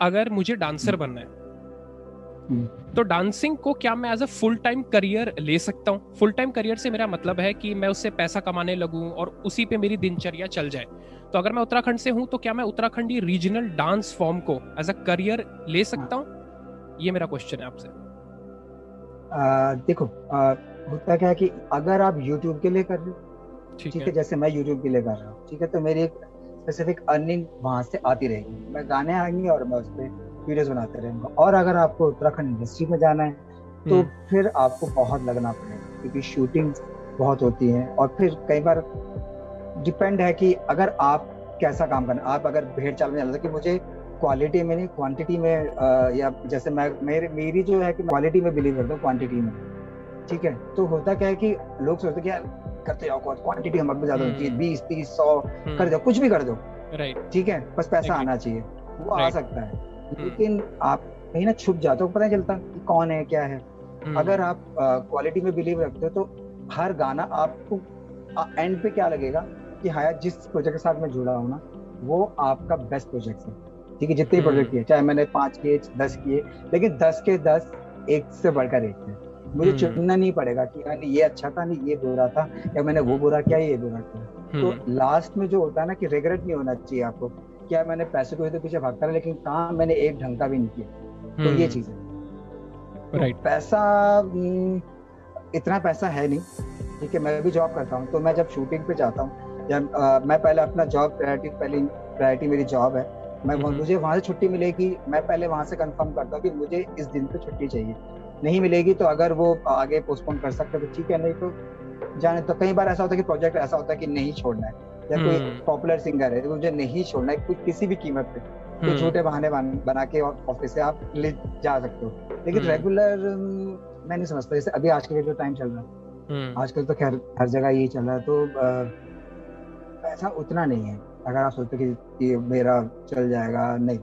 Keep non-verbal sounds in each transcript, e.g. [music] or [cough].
अगर मुझे डांसर बनना है तो डांसिंग को क्या मैं as a full time career ले सकता हूँ? फुल टाइम करियर से मेरा मतलब है कि मैं उससे पैसा कमाने लगूं और उसी पे मेरी दिनचर्या चल जाए। तो अगर मैं उत्तराखंड से हूँ तो क्या मैं उत्तराखंडी रीजनल डांस फॉर्म को एज अ करियर ले सकता हूँ। ये मेरा क्वेश्चन है आपसे। देखो आ, होता क्या है कि अगर आप YouTube के लिए कर रहे हो ठीक है। जैसे मैं YouTube के लिए कर रहा हूँ ठीक है तो मेरी एक स्पेसिफिक अर्निंग वहाँ से आती रहेगी। मैं गाने आएँगे और मैं उस पर वीडियोज़ बनाते रहेंगे। और अगर आपको उत्तराखंड इंडस्ट्री में जाना है तो हम्म। फिर आपको बहुत लगना पड़ेगा क्योंकि शूटिंग बहुत होती है। और फिर कई बार डिपेंड है कि अगर आप कैसा काम करना आप अगर भेड़ चाल में जाना कि मुझे क्वालिटी में नहीं क्वांटिटी में आ, या जैसे मैं मेरे मेरी जो है कि क्वालिटी में बिलीव करता हूँ क्वांटिटी में। ठीक है? तो होता क्या है कि लोग सोचते क्या करते जाओ क्वांटिटी हम हमारे ज़्यादा होती है हम्म। बीस तीस सौ हम्म। कर दो कुछ भी कर दो। ठीक है? बस पैसा आना चाहिए। वो आ सकता है। हम्म। लेकिन आप कहीं ना छुप जाते हो पता नहीं चलता कि कौन है क्या है। अगर आप क्वालिटी में बिलीव रखते हो तो हर गाना आपको एंड पे क्या लगेगा कि हाँ जिस प्रोजेक्ट के साथ मैं जुड़ा हूँ ना वो आपका बेस्ट प्रोजेक्ट है। ठीक है जितने प्रोजेक्ट किए चाहे मैंने पाँच किए दस किए लेकिन दस के दस एक से बढ़कर एक है मुझे हम्म। चुनना नहीं पड़ेगा कि यार ये अच्छा था नहीं ये बुरा था या मैंने वो बुरा किया ये बुरा किया तो लास्ट हम्म। में जो होता है ना कि रिग्रेट नहीं होना चाहिए आपको क्या मैंने पैसे को तो पीछे भागता रहा लेकिन काम मैंने एक ढंग का भी नहीं किया तो ये हम्म। चीज़ है राइट तो पैसा इतना पैसा है नहीं ठीक है मैं भी जॉब करता हूँ तो मैं जब शूटिंग पे जाता हूँ जब मैं पहले अपना जॉब प्रायोरिटी पहले प्रायोरिटी मेरी जॉब है मैं मुझे वहाँ से छुट्टी मिलेगी मैं पहले वहाँ से कंफर्म करता हूँ कि मुझे इस दिन पे छुट्टी चाहिए नहीं मिलेगी तो अगर वो आगे पोस्टपोन कर सकते तो ठीक है नहीं तो जाने तो कई बार ऐसा होता है कि प्रोजेक्ट ऐसा होता है कि नहीं छोड़ना है या कोई पॉपुलर हम्म। सिंगर है तो मुझे नहीं छोड़ना है कुछ किसी भी कीमत पे तो हम्म। छोटे बहाने बना के ऑफ़िस से आप ले जा सकते हो लेकिन रेगुलर हम्म। मैं नहीं समझता जैसे अभी आजकल जो टाइम चल रहा है आजकल तो खैर हर जगह यही चल रहा है तो पैसा उतना नहीं है अगर आप सोचते कि मेरा चल जाएगा नहीं।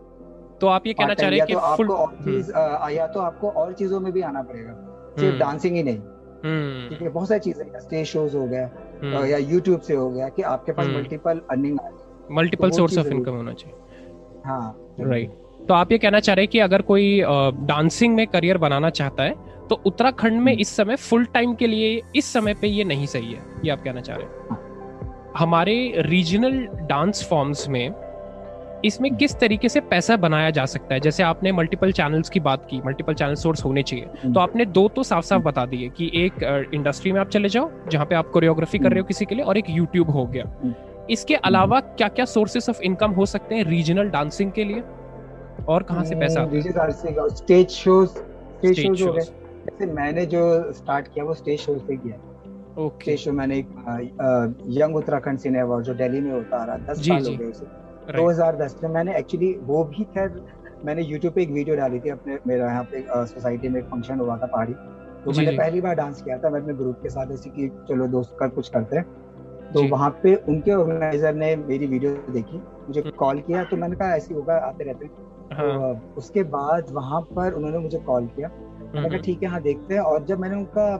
तो आप ये कहना चाह रहे हैं कि तो फुल और चीज़ हम्म। या तो आपको और चीज़ों में भी आना पड़ेगा। सिर्फ़ डांसिंग हम्म। ही नहीं। हम्म। ठीक है बहुत सारी चीज़ें स्टेज शोज़ हो गया या यूट्यूब से हो गया कि आपके पास multiple earning multiple source of income होना चाहिए। हाँ राइट तो आप ये कहना चाह रहे हैं कि अगर कोई डांसिंग में करियर बनाना चाहता है तो उत्तराखंड में इस समय फुल टाइम के लिए इस समय पे ये नहीं सही है? ये आप कहना चाह रहे हैं? हाँ। हमारे रीजनल डांस फॉर्म्स में इसमें किस तरीके से पैसा बनाया जा सकता है? जैसे आपने मल्टीपल चैनल्स की बात की मल्टीपल चैनल सोर्स होने चाहिए हम्म। तो आपने दो तो साफ़ साफ़ बता दिए कि एक इंडस्ट्री में आप चले जाओ जहाँ पे आप कोरियोग्राफी कर रहे हो हम्म। किसी के लिए और एक यूट्यूब हो गया। हम्म। इसके अलावा क्या क्या सोर्सेस ऑफ़ इनकम हो सकते हैं रीजनल डांसिंग के लिए? और कहाँ से पैसा स्टेज शोज़ स्टेज शोज़ हो गए। जैसे मैंने जो स्टार्ट किया वो स्टेज शो से किया ओके शो मैंने एक यंग उत्तराखंड सिने अवार्ड जो दिल्ली में होता आ रहा दस साल हो गए उसे। 2010 में मैंने एक्चुअली वो भी खैर मैंने यूट्यूब पे एक वीडियो डाली थी अपने मेरा यहाँ पे सोसाइटी में एक फ़ंक्शन हुआ था पहाड़ी। तो मैंने पहली बार डांस किया था मैं अपने ग्रुप के साथ ऐसे कि चलो दोस्त कर कुछ करते हैं। तो वहाँ पे उनके ऑर्गेनाइजर ने मेरी वीडियो देखी मुझे कॉल किया तो मैंने कहा ऐसी होगा आते रहते हाँ. तो उसके बाद वहाँ पर उन्होंने मुझे कॉल किया। मैंने कहा ठीक है हाँ देखते हैं। और जब मैंने उनका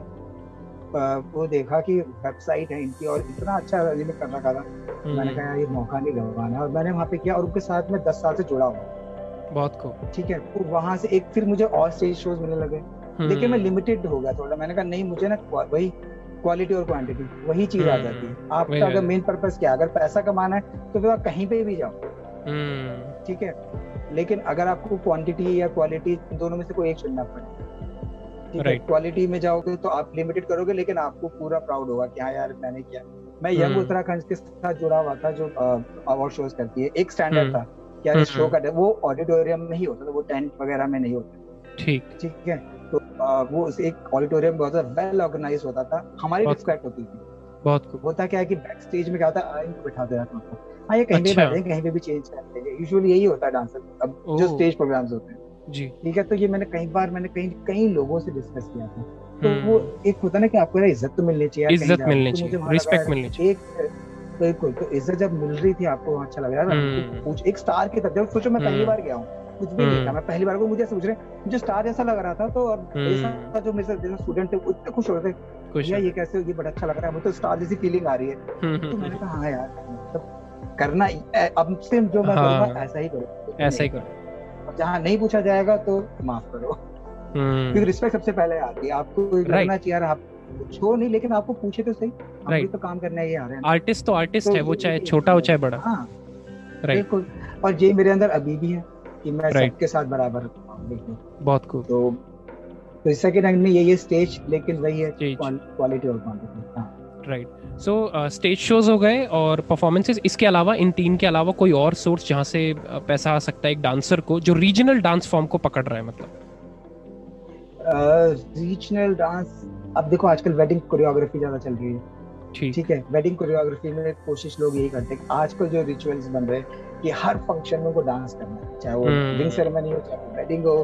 वो देखा कि वेबसाइट है इनकी और इतना अच्छा रिलीज़ कर रखा था मैंने हम्म। कहा ये मौका नहीं गवाना और मैंने वहाँ पे किया और उनके साथ में दस साल से जुड़ा हुआ बहुत को ठीक है तो वहाँ से एक फिर मुझे और स्टेज शोज़ मिलने लगे। हम्म। लेकिन मैं लिमिटेड हो गया थोड़ा। मैंने कहा नहीं मुझे ना वही क्वालिटी और क्वांटिटी वही चीज़ आ जाती है। हम्म। आपका अगर मेन पर्पज क्या अगर पैसा कमाना है तो फिर आप कहीं पे भी जाओ। ठीक है? लेकिन अगर आपको क्वांटिटी या क्वालिटी दोनों में से कोई एक चुनना पड़े क्वालिटी में जाओगे तो आप लिमिटेड करोगे लेकिन आपको पूरा प्राउड होगा कि हाँ यार मैंने किया। मैं यंग हम्म। उत्तराखंड के साथ जुड़ा हुआ था जो अवार्ड शोज़ करती है। एक स्टैंडर्ड हम्म। था क्या इस शो का वो ऑडिटोरियम में ही होता था वो टेंट वगैरह में नहीं होता। ठीक। ठीक है तो वो एक ऑडिटोरियम बहुत वेल ऑर्गेनाइज होता था। हमारी रिस्पेक्ट होती थी। बहुत होता क्या है कि बैक स्टेज में क्या होता है इनको बैठाते रहते हैं। हाँ ये कहीं भी अच्छा। बैठे कहीं पे भी चेंज करते हैं यूजुअली यही होता है डांसर अब जो स्टेज प्रोग्राम्स होते हैं। जी ठीक है तो ये मैंने कई बार मैंने कई कई लोगों से डिस्कस किया था तो हम्म। वो एक होता ना कि आपको इज़्ज़त तो मिलनी चाहिए इज़्ज़त मिलनी तो चाहिए रिस्पेक्ट मिलनी चाहिए एक बिल्कुल तो इज़्ज़त जब मिल रही थी आपको अच्छा लग रहा था हम्म। एक स्टार की तरह सोचो मैं पहली हम्म। बार गया हूँ कुछ भी नहीं था। मैं पहली बार को मुझे सोच रहे मुझे स्टार जैसा लग रहा था तो ऐसा जो मेरे साथ स्टूडेंट थे वो इतने खुश हो रहे थे यार ये कैसे ये बड़ा अच्छा लग रहा है मुझे तो स्टार जैसी फीलिंग आ रही है [laughs] तो मैंने कहा हाँ यार मतलब करना अब से जो मैं हाँ। करूँगा ऐसा ही करो ऐसा ही करो जहाँ नहीं पूछा जाएगा तो माफ़ करो। क्योंकि रिस्पेक्ट सबसे पहले आती है। आपको करना चाहिए आप कुछ हो नहीं लेकिन आपको पूछे तो सही। हम तो काम करने ही आ रहे हैं। आर्टिस्ट तो आर्टिस्ट तो है वो चाहे छोटा हो चाहे बड़ा। हाँ। बिल्कुल। और ये मेरे अंदर अभी भी है कि मैं सबके साथ बराबर बहुत खूब तो तो सेकंड में ये ये स्टेज लेकिन वही है क्वालिटी और quantity right so stage shows हो गए और परफॉर्मेंसेस इसके अलावा इन तीन के अलावा कोई और सोर्स जहाँ से uh, पैसा आ सकता है एक डांसर को जो रीजनल डांस फॉर्म को पकड़ रहा है मतलब? रीजनल uh, डांस अब देखो आजकल वेडिंग कोरियोग्राफी ज़्यादा चल रही है। ठीक। है वेडिंग कोरियोग्राफी में कोशिश लोग यही करते हैं आजकल जो रिचुअल्स बन रहे हैं कि हर फ़ंक्शन में को डांस करना है चाहे वो रिंग हम्म। सेरेमनी हो चाहे वेडिंग हो।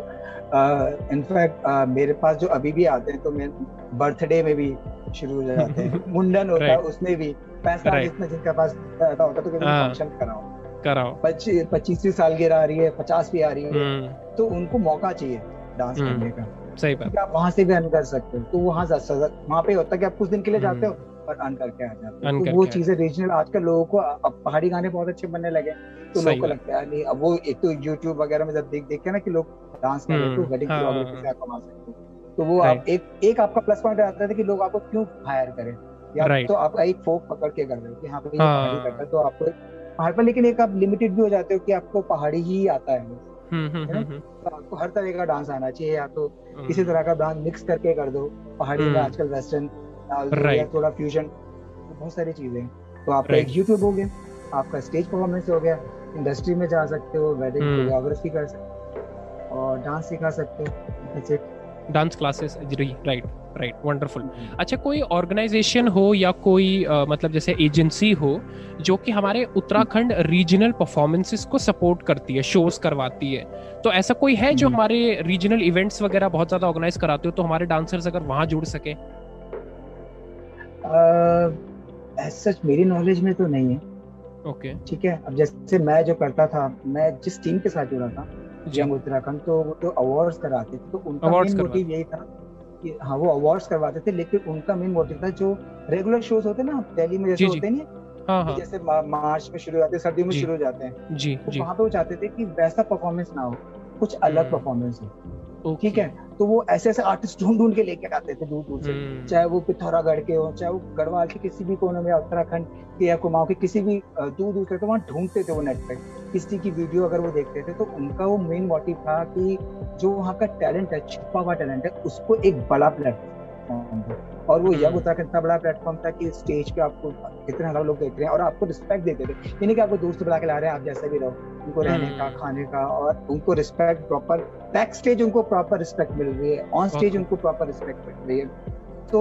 इनफैक्ट uh, मेरे पास जो अभी भी आते हैं तो मैं बर्थडे में भी शुरू हो जाते हैं। [laughs] मुंडन होता है उसमें भी पैसा जितना जिनके पास होता तो फ़ंक्शन हाँ। कराओ। कराओ। पच्चीसवीं सालगिरह आ रही है पचास भी आ रही है हम्म। तो उनको मौका चाहिए डांस हम्म। करने का। सही बात। आप वहाँ से भी अर्न कर सकते हो तो वहाँ वहाँ पे होता है कि आप कुछ दिन के लिए जाते हो और अर्न करके आ जाते हैं। तो वो चीज़ें रीजनल आजकल लोगों को अब पहाड़ी गाने बहुत अच्छे बनने लगे तो लोगों को लगता है नहीं अब वो एक तो यूट्यूब वगैरह में जब देख देख के ना कि लोग डांस कर तो वेडिंग कमा सकते तो वो आप एक एक आपका प्लस पॉइंट आता था कि लोग आपको क्यों हायर करें? या तो आप एक फोक पकड़ के कर रहे हो कि हाँ भाई पहाड़ी करता है तो आपको पहाड़ पर लेकिन एक आप लिमिटेड भी हो जाते हो कि आपको पहाड़ी ही आता है। हम्म, हम्म, हम्म, तो आपको हर तरह का डांस आना चाहिए या तो किसी तरह का डांस मिक्स करके कर दो पहाड़ी में आजकल वेस्टर्न थोड़ा फ्यूजन बहुत सारी चीज़ें। तो आपका एक यूट्यूब हो गया आपका स्टेज परफॉर्मेंस हो गया इंडस्ट्री में जा सकते हो वेडिंग कोरियोग्राफी कर सकते हो और डांस सिखा सकते हो dance classes right right wonderful अच्छा कोई ऑर्गेनाइजेशन हो या कोई uh, मतलब जैसे एजेंसी हो जो कि हमारे उत्तराखंड रीजनल परफॉर्मेंसेस को सपोर्ट करती है शोज़ करवाती है तो ऐसा कोई है जो। हमारे रीजनल इवेंट्स वगैरह बहुत ज़्यादा ऑर्गेनाइज कराते हो तो हमारे डांसर्स अगर वहाँ जुड़ सके सच मेरी नॉलेज में तो नहीं है ओके okay. ठीक है अब जैसे मैं जो करता था मैं जिस टीम के साथ जुड़ा था जंग उत्तराखंड तो वो तो अवार्ड्स कराते थे तो उनका मेन मोटिव यही था कि हाँ वो अवार्ड्स करवाते थे लेकिन उनका मेन मोटिव था जो रेगुलर शोज़ होते ना दिल्ली में जैसे होते नहीं हाँ, हाँ. जैसे मार्च में शुरू होते जाते हैं सर्दियों में शुरू हो जाते हैं। जी, तो वहाँ पे वो चाहते थे कि वैसा परफॉर्मेंस ना हो कुछ अलग परफॉर्मेंस हम्म। हो ठीक है? तो वो ऐसे ऐसे आर्टिस्ट ढूंढ ढूंढ के लेके आते थे दूर दूर से। हम्म। चाहे वो पिथौरागढ़ के हो चाहे वो गढ़वाल के किसी भी कोने में उत्तराखंड के या कुमाऊं के किसी भी दूर दूर से तो वहाँ ढूंढते थे वो नेट पे। किसी की वीडियो अगर वो देखते थे तो उनका वो मेन मोटिव था कि जो वहाँ का टैलेंट है छुपा हुआ टैलेंट है उसको एक बड़ा प्लेटफॉर्म और वो यंग हम्म। उत्तराखंड इतना बड़ा प्लेटफॉर्म था कि स्टेज पे आपको इतने हज़ार लोग देख रहे हैं और आपको रिस्पेक्ट देते थे। यानी कि आपको दोस्त बुला के ला रहे हैं आप जैसे भी रहो उनको रहने का हम्म। खाने का और उनको रिस्पेक्ट प्रॉपर बैक स्टेज उनको प्रॉपर रिस्पेक्ट मिल रही है ऑन स्टेज उनको प्रॉपर रिस्पेक्ट मिल रही है। तो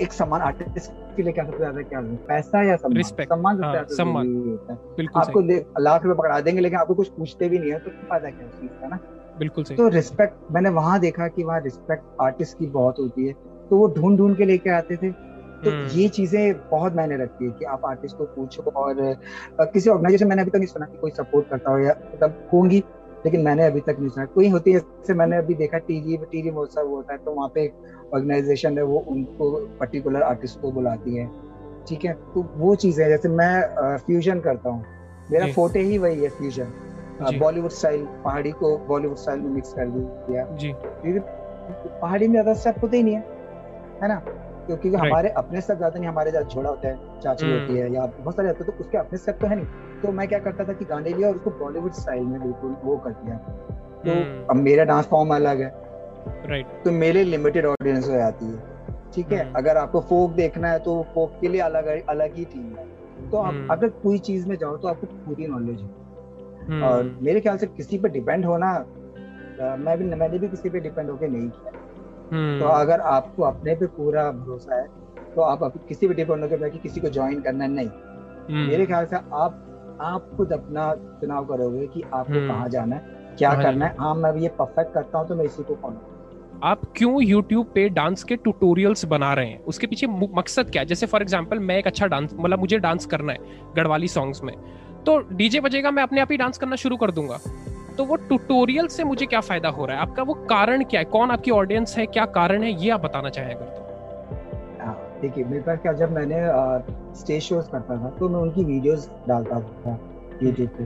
एक समान आर्टिस्ट के लिए क्या सबसे ज़्यादा क्या पैसा या सम्मान? सम्मान सबसे हाँ, ज़्यादा सम्मान। आपको लाख रुपए पकड़ा देंगे लेकिन आपको कुछ पूछते भी नहीं है तो फ़ायदा क्या उस चीज़ का ना? बिल्कुल सही। तो रिस्पेक्ट मैंने वहाँ देखा कि वहाँ रिस्पेक्ट आर्टिस्ट की बहुत होती है। तो वो ढूंढ ढूंढ के लेके आते थे। तो हम्म। ये चीज़ें बहुत मायने रखती है कि आप आर्टिस्ट को पूछो और किसी ऑर्गेनाइजेशन मैंने अभी तक नहीं सुना कि कोई सपोर्ट करता हो या मतलब होंगी लेकिन मैंने अभी तक नहीं सुना। कोई होती है जैसे मैंने अभी देखा टीजी टीजी महोत्सव होता है तो वहाँ पे एक ऑर्गेनाइजेशन है वो उनको पर्टिकुलर आर्टिस्ट को बुलाती है। ठीक है? तो वो चीज़ है जैसे मैं फ्यूजन करता हूँ। मेरा फोटे ही वही है फ्यूजन बॉलीवुड स्टाइल पहाड़ी को बॉलीवुड स्टाइल में मिक्स कर दिया। जी। पहाड़ी में ज़्यादा स्टेप होते ही नहीं है। है ना? क्योंकि right. हमारे अपने स्टेप ज़्यादा नहीं हमारे ज़्यादा झोड़ा होता है चाची hmm. होती है या बहुत सारे होते हैं तो उसके अपने स्टेप तो है नहीं। तो मैं क्या करता था कि गाने लिया और उसको बॉलीवुड स्टाइल में बिल्कुल वो कर दिया। तो hmm. अब मेरा डांस फॉर्म अलग है। राइट तो मेरे लिमिटेड ऑडियंस हो जाती है। ठीक है? Hmm. अगर आपको फोक देखना है तो फोक के लिए अलग अलग ही टीम है। तो आप अगर कोई चीज़ में जाओ तो आपको पूरी नॉलेज है। और मेरे ख्याल से किसी पे डिपेंड होना मैं भी मैंने भी किसी पे डिपेंड होके नहीं किया। तो अगर आपको अपने पे पूरा भरोसा है तो आप किसी भी डिपेंड के कि किसी को ज्वाइन करना नहीं। हम्म। मेरे ख्याल से आप आप खुद अपना चुनाव करोगे कि आपको हम्म। कहाँ जाना है क्या करना है। हाँ। मैं ये परफेक्ट करता हूँ तो मैं इसी को फॉलो आप क्यों YouTube पे डांस के ट्यूटोरियल्स बना रहे हैं? उसके पीछे मकसद क्या है? जैसे फॉर एग्ज़ाम्पल मैं एक अच्छा डांस मतलब मुझे डांस करना है गढ़वाली सॉन्ग्स में। तो डीजे बजेगा मैं अपने आप ही डांस करना शुरू कर दूँगा। तो वो ट्यूटोरियल से मुझे क्या फ़ायदा हो रहा है? आपका वो कारण क्या है? कौन आपकी ऑडियंस है? क्या कारण है? ये आप बताना चाहें अगर तो। हाँ, देखिए मेरे पास क्या जब मैंने स्टेज शोज़ करता था तो मैं उनकी वीडियोस डालता था यूट्यूब पे।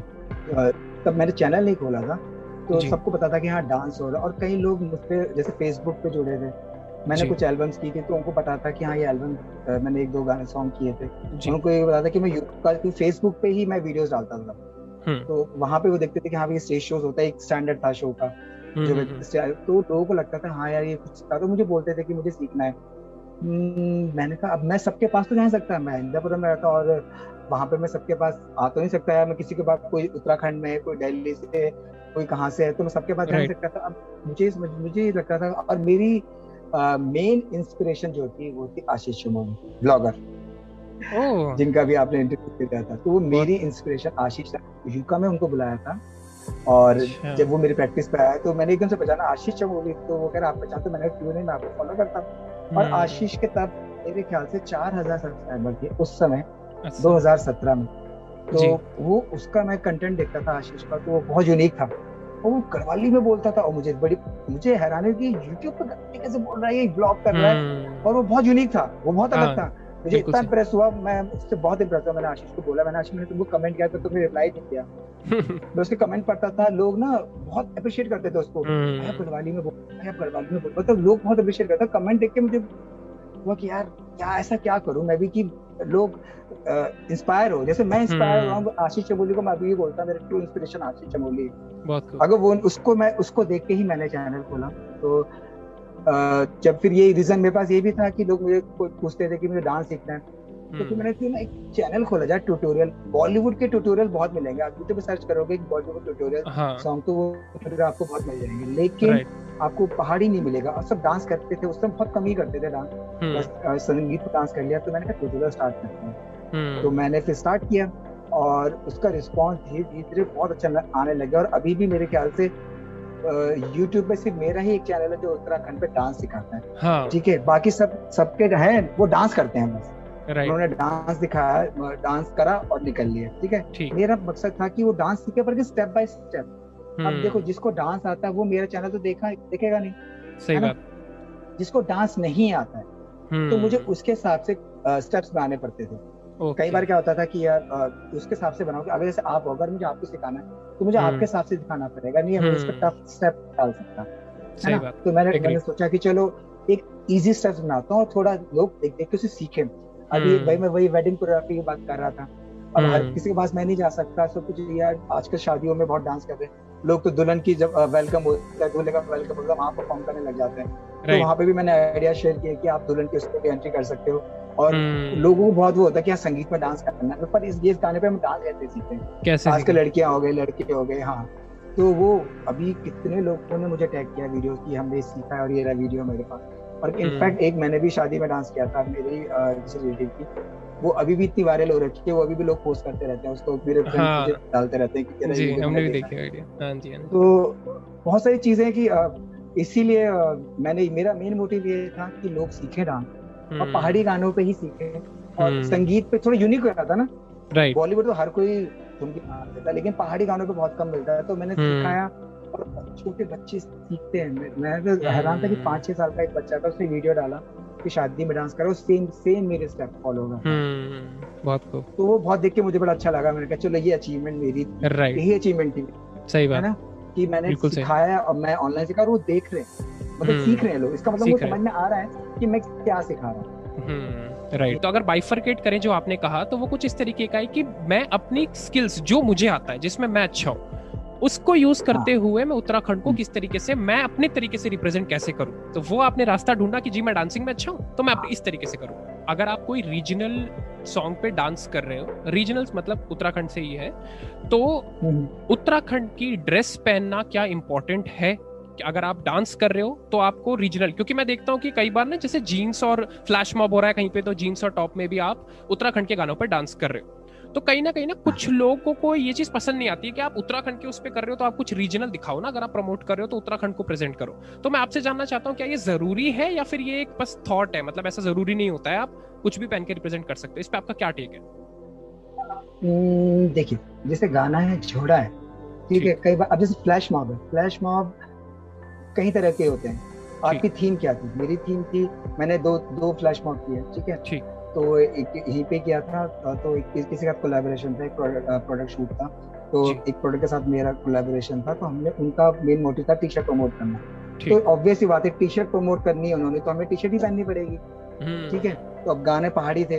तब मैंने चैनल नहीं खोला था तो सबको पता था कि हाँ डांस हो रहा है और कई लोग मुझ पर जैसे फेसबुक पे जुड़े थे। मैंने कुछ एल्बम्स की थी तो उनको पता था कि हाँ ये एल्बम मैंने एक दो गाने सॉन्ग किए थे। उनको ये पता था कि मैं यूट्यूब का फेसबुक पे ही मैं वीडियोस डालता था। तो वहाँ पे वो देखते थे कि हाँ ये स्टेज शोज़ होता है एक स्टैंडर्ड था शो का हम्म, जो हम्म, तो लोगों को लगता था हाँ यार ये कुछ था। तो मुझे बोलते थे कि मुझे सीखना है। मैंने कहा अब मैं सबके पास तो जा सकता। मैं इंदिरापुरम में रहता और वहाँ पे मैं सबके पास आ तो नहीं सकता है मैं किसी के पास कोई उत्तराखंड में कोई दिल्ली से कोई कहाँ से है तो मैं सबके पास जा सकता था। अब मुझे मुझे लगता था और मेरी मेन इंस्पिरेशन जो थी वो थी आशीष चमोनी ब्लॉगर जिनका भी आपने इंटरव्यू किया था। तो वो मेरी इंस्पिरेशन आशीष यूका में उनको बुलाया था। और अच्छा। जब वो मेरी प्रैक्टिस पे आया तो मैंने एकदम से पहचाना। आशीष चमोली तो वो कह रहा आप पहचानते मैंने क्यों नहीं? मैं आपको फॉलो करता। हूँ और हम्म। आशीष के तब मेरे ख्याल से चार हज़ार सब्सक्राइबर थे उस समय अच्छा। दो हज़ार सत्रह में। तो वो उसका मैं कंटेंट देखता था आशीष का तो वो बहुत यूनिक था। और वो करवाली में बोलता था और मुझे बड़ी मुझे हैरानी की यूट्यूब पर कैसे बोल रहा है ये ब्लॉग कर रहा है। हम्म। और वो बहुत यूनिक था वो बहुत अलग हाँ, था। मुझे इतना इम्प्रेस हुआ मैं उससे बहुत इम्प्रेस हुआ मैंने आशीष को बोला मैंने आशीष मैंने तुमको कमेंट किया तो तुम्हें रिप्लाई नहीं किया। [laughs] मैं उसके कमेंट पढ़ता था लोग ना बहुत अप्रिशिएट करते थे उसको। हम्म। में बोल करवाली में बोल। मतलब लोग बहुत अप्रिशिएट करते कमेंट देख के मुझे हुआ कि यार क्या ऐसा क्या करूँ मैं भी कि लोग इंस्पायर हो। जैसे मैं इंस्पायर हम्म। हुआ आशीष चमोली को मैं अभी बोलता मेरे ट्रू इंस्पिरेशन आशीष चमोली। अगर वो उसको मैं उसको देख के ही मैंने चैनल खोला। तो जब फिर ये रीजन मेरे पास ये भी था कि लोग मुझे पूछते थे कि मुझे डांस सीखना है। तो फिर हम्म। मैंने क्यों ना एक चैनल खोला जाए ट्यूटोरियल बॉलीवुड के ट्यूटोरियल बहुत मिलेंगे। आप यूट्यूब सर्च करोगे बॉलीवुड ट्यूटोरियल सॉन्ग तो वो आपको बहुत मिल जाएँगे। लेकिन आपको पहाड़ी नहीं मिलेगा। और सब डांस करते थे उस समय बहुत कम ही करते थे डांस। संगीत पर डांस कर लिया तो मैंने कहा ट्यूटोरियल स्टार्ट करते हैं। हम्म। तो मैंने फिर स्टार्ट किया और उसका रिस्पॉन्स धीरे धीरे बहुत अच्छा आने लगा। और अभी भी मेरे ख्याल से यूट्यूब पे सिर्फ़ मेरा ही एक चैनल है जो उत्तराखंड पे डांस सिखाता है। हाँ. ठीक है बाकी सब सबके हैं वो डांस करते हैं बस। उन्होंने डांस दिखाया डांस करा और निकल लिया ठीक है? मेरा मकसद था कि वो डांस सीखे पर स्टेप बाय स्टेप अब देखो जिसको डांस आता है वो मेरा चैनल तो देखा देखेगा नहीं सही बात। जिसको डांस नहीं आता है तो हम्म। मुझे उसके हिसाब से स्टेप्स बनाने पड़ते थे। कई बार क्या होता था कि यार उसके हिसाब से बनाओगे अगर जैसे आप अगर मुझे आपको सिखाना है तो मुझे हम्म। आपके हिसाब से दिखाना पड़ेगा नहीं मैं उसका टफ स्टेप डाल सकता है। ना? तो मैंने मैंने सोचा कि चलो एक इजी स्टेप बनाता हूँ और थोड़ा लोग देख देख के उसे सीखे। अभी हम्म। भाई मैं वही वेडिंग कोरियोग्राफी की बात कर रहा था। अब हर हम्म। किसी के पास मैं नहीं जा सकता सब कुछ यार आजकल शादियों में बहुत डांस कर रहे हैं। लोग तो दुल्हन की जब वेलकम होता है दूल्हे का वेलकम होता है वहाँ परफॉर्म करने लग जाते हैं। तो वहाँ पे भी मैंने आइडिया शेयर किया कि आप दुल्हन के उस पर एंट्री कर सकते हो। और हम्म। लोगों को बहुत वो होता है कि हाँ संगीत में डांस करना है। पर इस ये गाने पे हम डांस कैसे सीखते हैं? कैसे आजकल लड़कियाँ हो गई लड़के हो गए हाँ। तो वो अभी कितने लोगों ने मुझे टैग किया वीडियो की हमने सीखा है और ये रहा वीडियो मेरे पास। और इनफैक्ट हम्म। एक मैंने भी शादी में डांस किया था मेरी रिलेटिव की। वो अभी भी इतनी वायरल हो रखी है वो अभी भी लोग पोस्ट करते रहते हैं उसको मेरे हाँ, डालते रहते हैं कि जी हमने भी देखी वीडियो हाँ जी हाँ तो बहुत सारी चीज़ें कि इसीलिए मैंने मेरा मेन मोटिव ये था कि लोग सीखे डांस और हम्म। पहाड़ी गानों पे ही सीखे। और हम्म। संगीत पे थोड़ा यूनिक हो था ना। राइट बॉलीवुड तो हर कोई सुन के देता लेकिन पहाड़ी गानों पे बहुत कम मिलता है। तो मैंने हम्म। सिखाया और छोटे बच्चे सीखते हैं। मैं तो हैरान था कि पाँच छह साल का एक बच्चा था उसने वीडियो डाला कि शादी में डांस करो सेम सेम मेरे स्टेप फॉलो कर बहुत खूब तो वो बहुत देख के मुझे बड़ा अच्छा लगा। मैंने कहा चलो ये अचीवमेंट मेरी यही अचीवमेंट थी। सही बात। है ना? कि मैंने सिखाया और मैं ऑनलाइन सिखा रहा हूँ देख रहे हैं। मतलब हम्म। सीख रहे हैं लोग इसका मतलब वो समझ में आ रहा है कि मैं क्या सिखा रहा हूँ राइट right. तो अगर बाइफरकेट करें जो आपने कहा तो वो कुछ इस तरीके का है कि मैं अपनी स्किल्स जो मुझे आता है जिसमें मैं अच्छा हूँ उसको यूज़ करते हाँ. हुए मैं उत्तराखंड को किस तरीके से मैं अपने तरीके से रिप्रेजेंट कैसे करूँ तो वो आपने रास्ता ढूंढा कि जी मैं डांसिंग में अच्छा हूँ तो मैं इस तरीके से करूँ अगर आप कोई रीजनल सॉन्ग पे डांस कर रहे हो रीजनल मतलब उत्तराखंड से ही है तो हम्म। उत्तराखंड की ड्रेस पहनना क्या इंपॉर्टेंट है अगर आप डांस कर रहे हो तो आपको रीजनल क्योंकि मैं देखता हूँ कि कई बार ना जैसे जीन्स और फ्लैश मॉब हो रहा है कहीं पे तो जीन्स और टॉप में भी आप उत्तराखंड के गानों पर डांस कर रहे हो। तो कहीं ना कहीं ना कुछ लोगों को ये चीज़ पसंद नहीं आती है कि आप उत्तराखंड के उस पर कर रहे हो तो आप कुछ रीजनल दिखाओ ना। अगर आप प्रमोट कर रहे हो तो उत्तराखंड को प्रेजेंट करो। तो मैं आपसे जानना चाहता हूँ क्या ये ज़रूरी है या फिर ये एक बस थॉट है? मतलब ऐसा ज़रूरी नहीं होता है आप कुछ भी पहन के रिप्रेजेंट कर सकते हो। इस पर आपका क्या टेक है? हम्म, देखिए जैसे गाना है झोड़ा है ठीक है कई बार अब जैसे फ्लैश मॉब है फ्लैश मॉब कई तरह के होते हैं। आपकी थीम क्या थी? मेरी थीम थी मैंने दो दो फ्लैश मॉब किए ठीक है? ठीक। तो एक यहीं पे किया था तो एक किसी का कोलैबोरेशन था एक प्रोडक्ट शूट था। तो एक प्रोडक्ट के साथ मेरा कोलैबोरेशन था तो हमने उनका मेन मोटिव था टी शर्ट प्रमोट करना। तो ऑब्वियसली बात है टी शर्ट प्रमोट करनी है उन्होंने तो हमें टी शर्ट ही पहननी पड़ेगी। हम्म। ठीक है? तो अब गाने पहाड़ी थे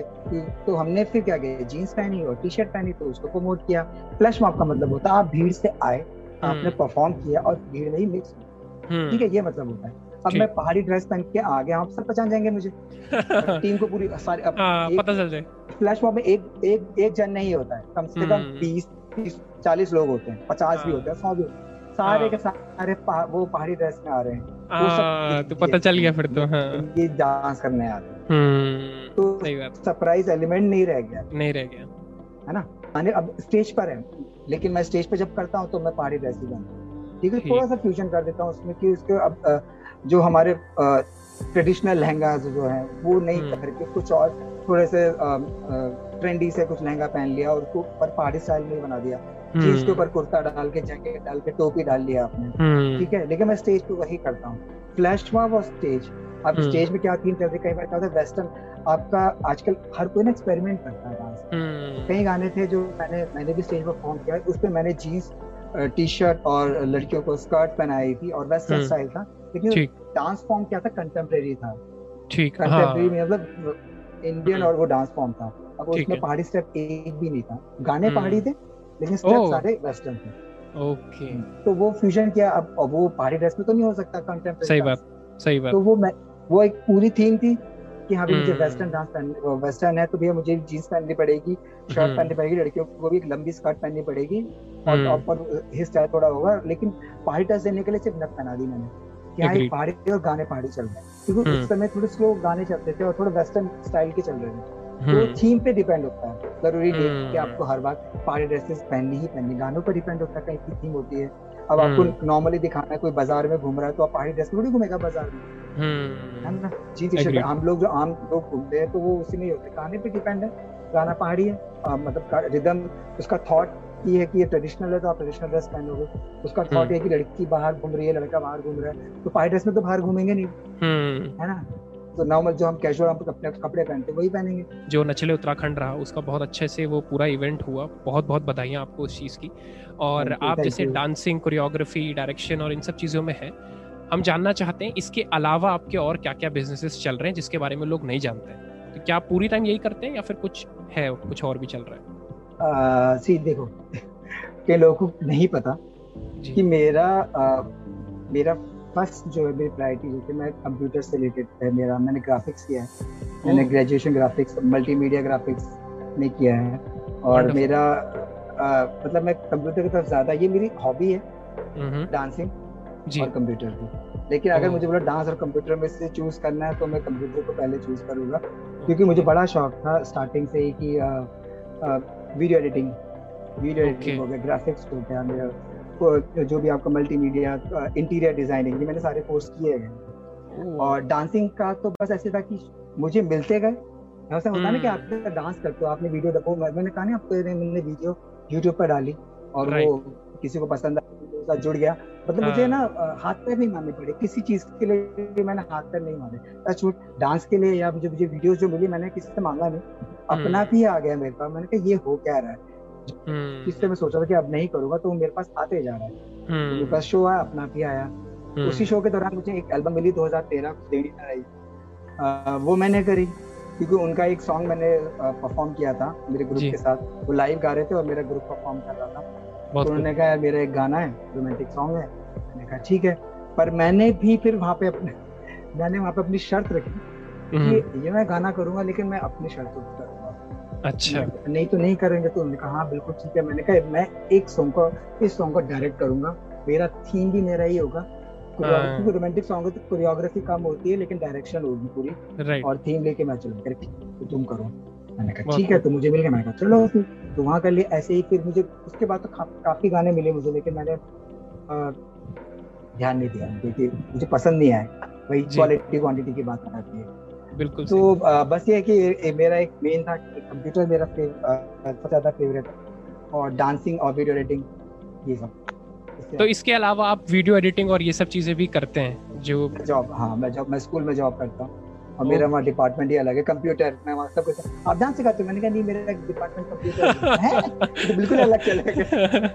तो हमने फिर क्या किया? जीन्स पहनी और टी शर्ट पहनी तो उसको प्रमोट किया। फ्लैश मॉब का मतलब होता है आप भीड़ से आए आपने परफॉर्म हम्म। किया और भीड़ में ही मिक्स हम्म। ठीक है ये मतलब होता है। अब मैं पहाड़ी ड्रेस पहन के आ गया आप सब पहचान जाएँगे मुझे। [laughs] टीम को पूरी सारी अब हाँ, पता चल जाए। फ्लैश मॉब में एक एक एक जन नहीं होता है। कम से कम बीस तीस चालीस लोग होते हैं पचास भी। होते हैं सौ भी होते हैं। सारे के। सारे पा, वो पहाड़ी ड्रेस में आ रहे हैं। हाँ, तो पता चल गया फिर तो हाँ। ये डांस करने आ रहे हैं। हम्म, तो सरप्राइज़ एलिमेंट नहीं रह गया। नहीं रह गया। है ना? मैंने अब स्टेज पर है लेकिन मैं स्टेज पे जब करता हूँ तो मैं पहाड़ी ड्रेस ही बनता हूँ। ठीक है थोड़ा सा फ्यूजन कर देता हूँ उसमें कि उसके अब जो हमारे ट्रेडिशनल लहंगा जो है वो नहीं हम्म। करके कुछ और थोड़े से ट्रेंडी से कुछ लहंगा पहन लिया और उसको पर पहाड़ी स्टाइल में बना दिया के हम्म। ऊपर कुर्ता डाल के जैकेट डाल के टोपी डाल लिया आपने हम्म। ठीक है लेकिन मैं स्टेज पे वही करता हूँ फ्लैश मॉब और स्टेज अब स्टेज। में क्या तीन तरह कई बार क्या होता है वेस्टर्न आपका आजकल हर कोई ना एक्सपेरिमेंट करता है डांस कई गाने थे जो मैंने मैंने भी स्टेज पर परफॉर्म किया उस पर मैंने जीन्स टी शर्ट और लड़कियों को स्कर्ट पहनाई थी और वेस्टर्न स्टाइल था। लेकिन डांस फॉर्म क्या था? कंटेम्प्रेरी था। ठीक कंटेम्प्रेरी हाँ। मतलब इंडियन और वो डांस फॉर्म था। अब उसमें पहाड़ी स्टेप एक भी नहीं था। गाने पहाड़ी थे लेकिन स्टेप सारे वेस्टर्न थे। ओके। तो वो फ्यूजन किया। अब वो पहाड़ी ड्रेस में तो नहीं हो सकता कंटेम्प्रेरी सही बात सही बात। तो वो मैं वो एक पूरी थीम थी। कि हाँ भी मुझे वेस्टर्न डांस पहनने वेस्टर्न है तो भैया मुझे जीन्स पहननी पड़ेगी शर्ट हम्म। पहननी पड़ेगी लड़कियों को भी एक लंबी स्कर्ट पहननी पड़ेगी और टॉप हम्म। पर हेयर स्टाइल थोड़ा होगा लेकिन पहाड़ी ड्रेस देने के लिए सिर्फ़ नक पहना दी मैंने कि हाँ पहाड़ी और गाने पहाड़ी चल रहे हैं क्योंकि उस हम्म। समय थोड़े स्लो गाने चलते थे और थोड़े वेस्टर्न स्टाइल के चल रहे थे तो थीम पे डिपेंड होता है ज़रूरी नहीं कि। आपको हर बार पार्टी ड्रेसेस पहननी ही पहननी गानों पर डिपेंड होता है कहीं की थीम होती है अब आपको नॉर्मली हम्म। दिखाना है कोई बाज़ार में घूम रहा है तो आप पहाड़ी ड्रेस में थोड़ी घूमेगा बाज़ार में। हम्म। है ना? जी टी शर्ट हम लोग जो आम लोग घूमते हैं तो वो उसी में ही होते गाने पे डिपेंड है। गाना पहाड़ी है। मतलब रिदम उसका थॉट ये है कि ये ट्रेडिशनल है तो आप ट्रेडिशनल ड्रेस पहनोगे। उसका थॉट है कि लड़की बाहर घूम रही है लड़का बाहर घूम रहा है तो पहाड़ी ड्रेस में तो बाहर घूमेंगे नहीं। है ना? तो नॉर्मल जो हम कैजुअल हम अपने कपड़े पहनते वही पहनेंगे। जो नचले उत्तराखंड रहा उसका बहुत अच्छे से वो पूरा इवेंट हुआ। बहुत बहुत बधाइयाँ आपको उस चीज़ की। और आप जैसे डांसिंग कोरियोग्राफी डायरेक्शन और इन सब चीज़ों में है हम जानना चाहते हैं इसके अलावा आपके और क्या क्या बिजनेसेस चल रहे हैं जिसके बारे में लोग नहीं जानते तो क्या आप पूरी टाइम यही करते हैं या फिर कुछ है कुछ और भी चल रहा है? सी देखो [laughs] के लोगों को नहीं पता कि मेरा आ, मेरा फ़र्स्ट जो है मेरी प्रायोरिटी जो मैं कंप्यूटर से रिलेटेड है मेरा। मैंने ग्राफिक्स किया है। मैंने ग्रेजुएशन ग्राफिक्स मल्टीमीडिया ग्राफिक्स में किया है। और मेरा आ, मतलब मैं कंप्यूटर की तरफ़ ज़्यादा ये मेरी हॉबी है। डांसिंग और कंप्यूटर की। लेकिन अगर मुझे बोला डांस और कंप्यूटर में से चूज़ करना है तो मैं कंप्यूटर को पहले चूज़ करूँगा। क्योंकि मुझे बड़ा शौक था स्टार्टिंग से ही कि वीडियो एडिटिंग वीडियो एडिटिंग हो गया ग्राफिक्स हो गया मेरा। जो भी आपका मल्टीमीडिया इंटीरियर डिज़ाइनिंग ये मैंने सारे कोर्स किए हैं। और डांसिंग का तो बस ऐसे था कि मुझे मिलते गए। ऐसा होता है ना कि हम्म। आप डांस करते हो आपने वीडियो देखो मैंने कहा ना आपको मैंने वीडियो यूट्यूब पर डाली और वो किसी को पसंद आया जुड़ गया। मतलब मुझे हाँ। ना हाथ पैर नहीं मारने पड़े। किसी चीज़ के लिए मैंने हाथ पैर नहीं मारे छूट डांस के लिए या मुझे मुझे वीडियो जो मिली मैंने किसी से मांगा नहीं। अपना हम्म। भी आ गया मेरे पास। मैंने कहा ये हो क्या रहा है? हम्म। जिससे मैं सोचा था कि अब नहीं करूँगा तो मेरे पास आते जा रहा है। तो मेरे पास शो आया अपना भी आया। हम्म। उसी शो के दौरान मुझे एक एल्बम मिली 2013 देनी आई। वो मैंने करी क्योंकि उनका एक सॉन्ग मैंने परफॉर्म किया था मेरे ग्रुप के साथ। वो लाइव गा रहे थे और मेरा ग्रुप परफॉर्म कर रहा था। तो उन्होंने कहा मेरा एक गाना है रोमांटिक सॉन्ग है। मैंने कहा ठीक है। पर मैंने भी फिर वहाँ पे अपने [laughs] मैंने वहाँ पे अपनी शर्त रखी कि। ये मैं गाना करूँगा लेकिन मैं अपनी शर्त पर अच्छा। नहीं तो नहीं करेंगे तो उन्होंने कहा हाँ बिल्कुल ठीक है। मैंने कहा मैं एक सॉन्ग को इस सॉन्ग को डायरेक्ट करूँगा। मेरा थीम भी मेरा ही होगा। क्योंकि रोमांटिक सॉन्ग है तो कोरियोग्राफी कम होती है लेकिन डायरेक्शन होगी पूरी। और थीम लेके मैं चलूँगा तो तुम करो। मैंने कहा ठीक है तो मुझे मिल गया। मैंने कहा चलो तो वहाँ कर लिए ऐसे ही फिर मुझे उसके बाद तो काफ़ी गाने मिले मुझे लेकिन मैंने ध्यान नहीं दिया क्योंकि मुझे पसंद नहीं आए वही क्वालिटी क्वांटिटी की बात आती है। बिल्कुल तो बस ये है कि मेरा एक मेन था कंप्यूटर मेरा सबसे ज़्यादा फेवरेट और डांसिंग और वीडियो एडिटिंग ये सब। तो इसके अलावा आप वीडियो एडिटिंग और ये सब चीज़ें भी करते हैं जो जॉब हाँ मैं जॉब मैं स्कूल में जॉब करता हूँ। और मेरा वहाँ डिपार्टमेंट ही अलग है कंप्यूटर मैं वहाँ सब कुछ आप डांस सिखाते मैंने कहा नहीं मेरा डिपार्टमेंट कंप्यूटर है। [laughs] तो बिल्कुल अलग चलेगा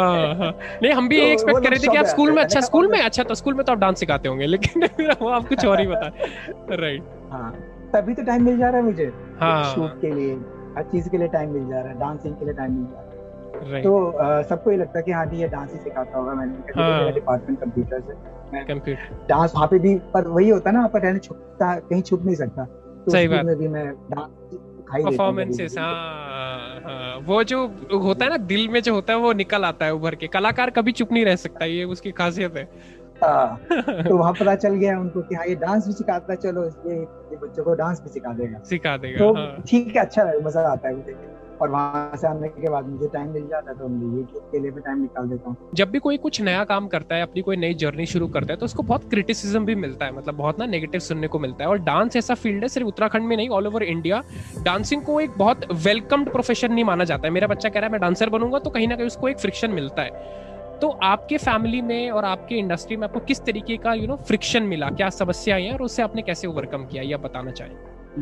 [laughs] हाँ, हाँ। नहीं हम भी एक्सपेक्ट तो कर रहे थे कि आप स्कूल में अच्छा स्कूल में अच्छा तो स्कूल में तो आप डांस सिखाते होंगे लेकिन [laughs] वो आप कुछ और ही बता राइट हाँ। तभी तो टाइम मिल जा रहा है मुझे। हाँ। शूट के लिए हर चीज़ के लिए टाइम मिल जा रहा है डांसिंग के लिए टाइम मिल जा रहा है। तो सबको ये लगता है कि हाँ ये डांस ही सिखाता होगा मैंने। हाँ, डिपार्टमेंट कंप्यूटर से डांस वहाँ पे भी पर वही होता है ना पर रहने छुपता कहीं छुप नहीं सकता। तो सही बात। में भी मैं डांस परफॉर्मेंसेस हाँ, हाँ वो जो होता है ना दिल में जो होता है वो निकल आता है उभर के। कलाकार कभी चुप नहीं रह सकता ये उसकी खासियत है हाँ, [laughs] तो वहाँ पता चल गया उनको कि हाँ ये डांस भी सिखाता है चलो इसलिए ये बच्चों को डांस भी सिखा देगा। सिखा देगा तो ठीक हाँ। है अच्छा मज़ा आता है मुझे। और वहाँ से आने के बाद मुझे टाइम मिल जाता है तो मैं यूट्यूब के लिए भी टाइम निकाल देता हूँ। जब भी कोई कुछ नया काम करता है अपनी कोई नई जर्नी शुरू करता है तो उसको बहुत क्रिटिसिज्म भी मिलता है मतलब बहुत ना नेगेटिव सुनने को मिलता है। और डांस ऐसा फ़ील्ड है सिर्फ़ उत्तराखंड में नहीं ऑल ओवर इंडिया डांसिंग को एक बहुत वेलकम्ड प्रोफेशन नहीं माना जाता है। मेरा बच्चा कह रहा है मैं डांसर बनूँगा तो कहीं ना कहीं उसको एक फ्रिक्शन मिलता है। तो आपके फैमिली में और आपके इंडस्ट्री में आपको किस तरीके का यू नो फ्रिक्शन मिला? क्या समस्या आई है और उससे आपने कैसे ओवरकम किया या बताना चाहें?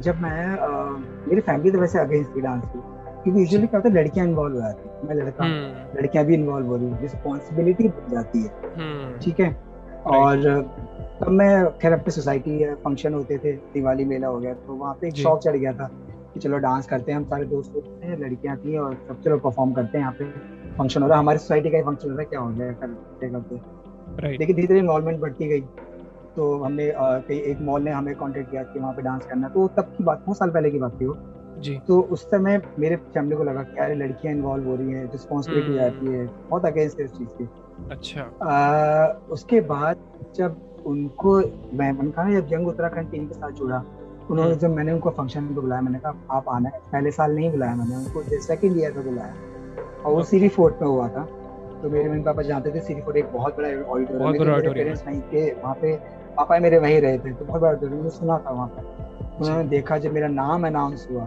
जब मैं आ, मेरी फैमिली तो वैसे अगेंस्ट थी डांस की क्योंकि यूजुअली क्या होता है लड़कियाँ इन्वॉल्व हो जाती है। मैं लड़का हम्म। लड़कियाँ भी इन्वॉल्व हो रही है रिस्पॉन्सिबिलिटी बढ़ जाती है। हम्म। ठीक है? और तब मैं खैर अपने सोसाइटी फ़ंक्शन होते थे दिवाली मेला हो गया तो वहाँ पे एक शौक चढ़ गया था कि चलो डांस करते हैं हम सारे दोस्त होते हैं लड़कियाँ थी और सब चलो परफॉर्म करते हैं यहाँ पे। फ़ंक्शन हो रहा है। हमारी सोसाइटी का ही फ़ंक्शन हो रहा है क्या हो गया करते करते लेकिन धीरे धीरे इन्वॉल्वमेंट बढ़ती गई। तो हमने कई एक मॉल ने हमें कांटेक्ट किया कि वहाँ पे डांस करना तो तब की बात बहुत साल पहले की बात थी वो। जी। तो उस समय मेरे फैमिली को लगा कि अरे लड़कियाँ इन्वॉल्व हो रही हैं रिस्पॉन्सिबिलिटी हो जाती है। हम्म। बहुत अगेंस्ट है इस चीज़ की। अच्छा। आ, उसके बाद जब उनको मैं मैंने कहा जब जंग उत्तराखंड टीम के साथ जुड़ा उन्होंने हम्म। जब मैंने उनको फ़ंक्शन पे बुलाया मैंने कहा आप आना है। पहले साल नहीं बुलाया मैंने उनको सेकंड ईयर पे बुलाया। और वो सीरी फोर्ट में हुआ था। तो मेरे मम्मी पापा जानते थे सीरी फोर्ट एक बहुत बड़ा ऑडिटोरियम पेरेंट्स नहीं थे वहाँ पे पापा मेरे वहीं रहे थे तो बहुत बड़ा ऑडिटोरियम सुना था वहाँ पर उन्होंने देखा जब मेरा नाम अनाउंस हुआ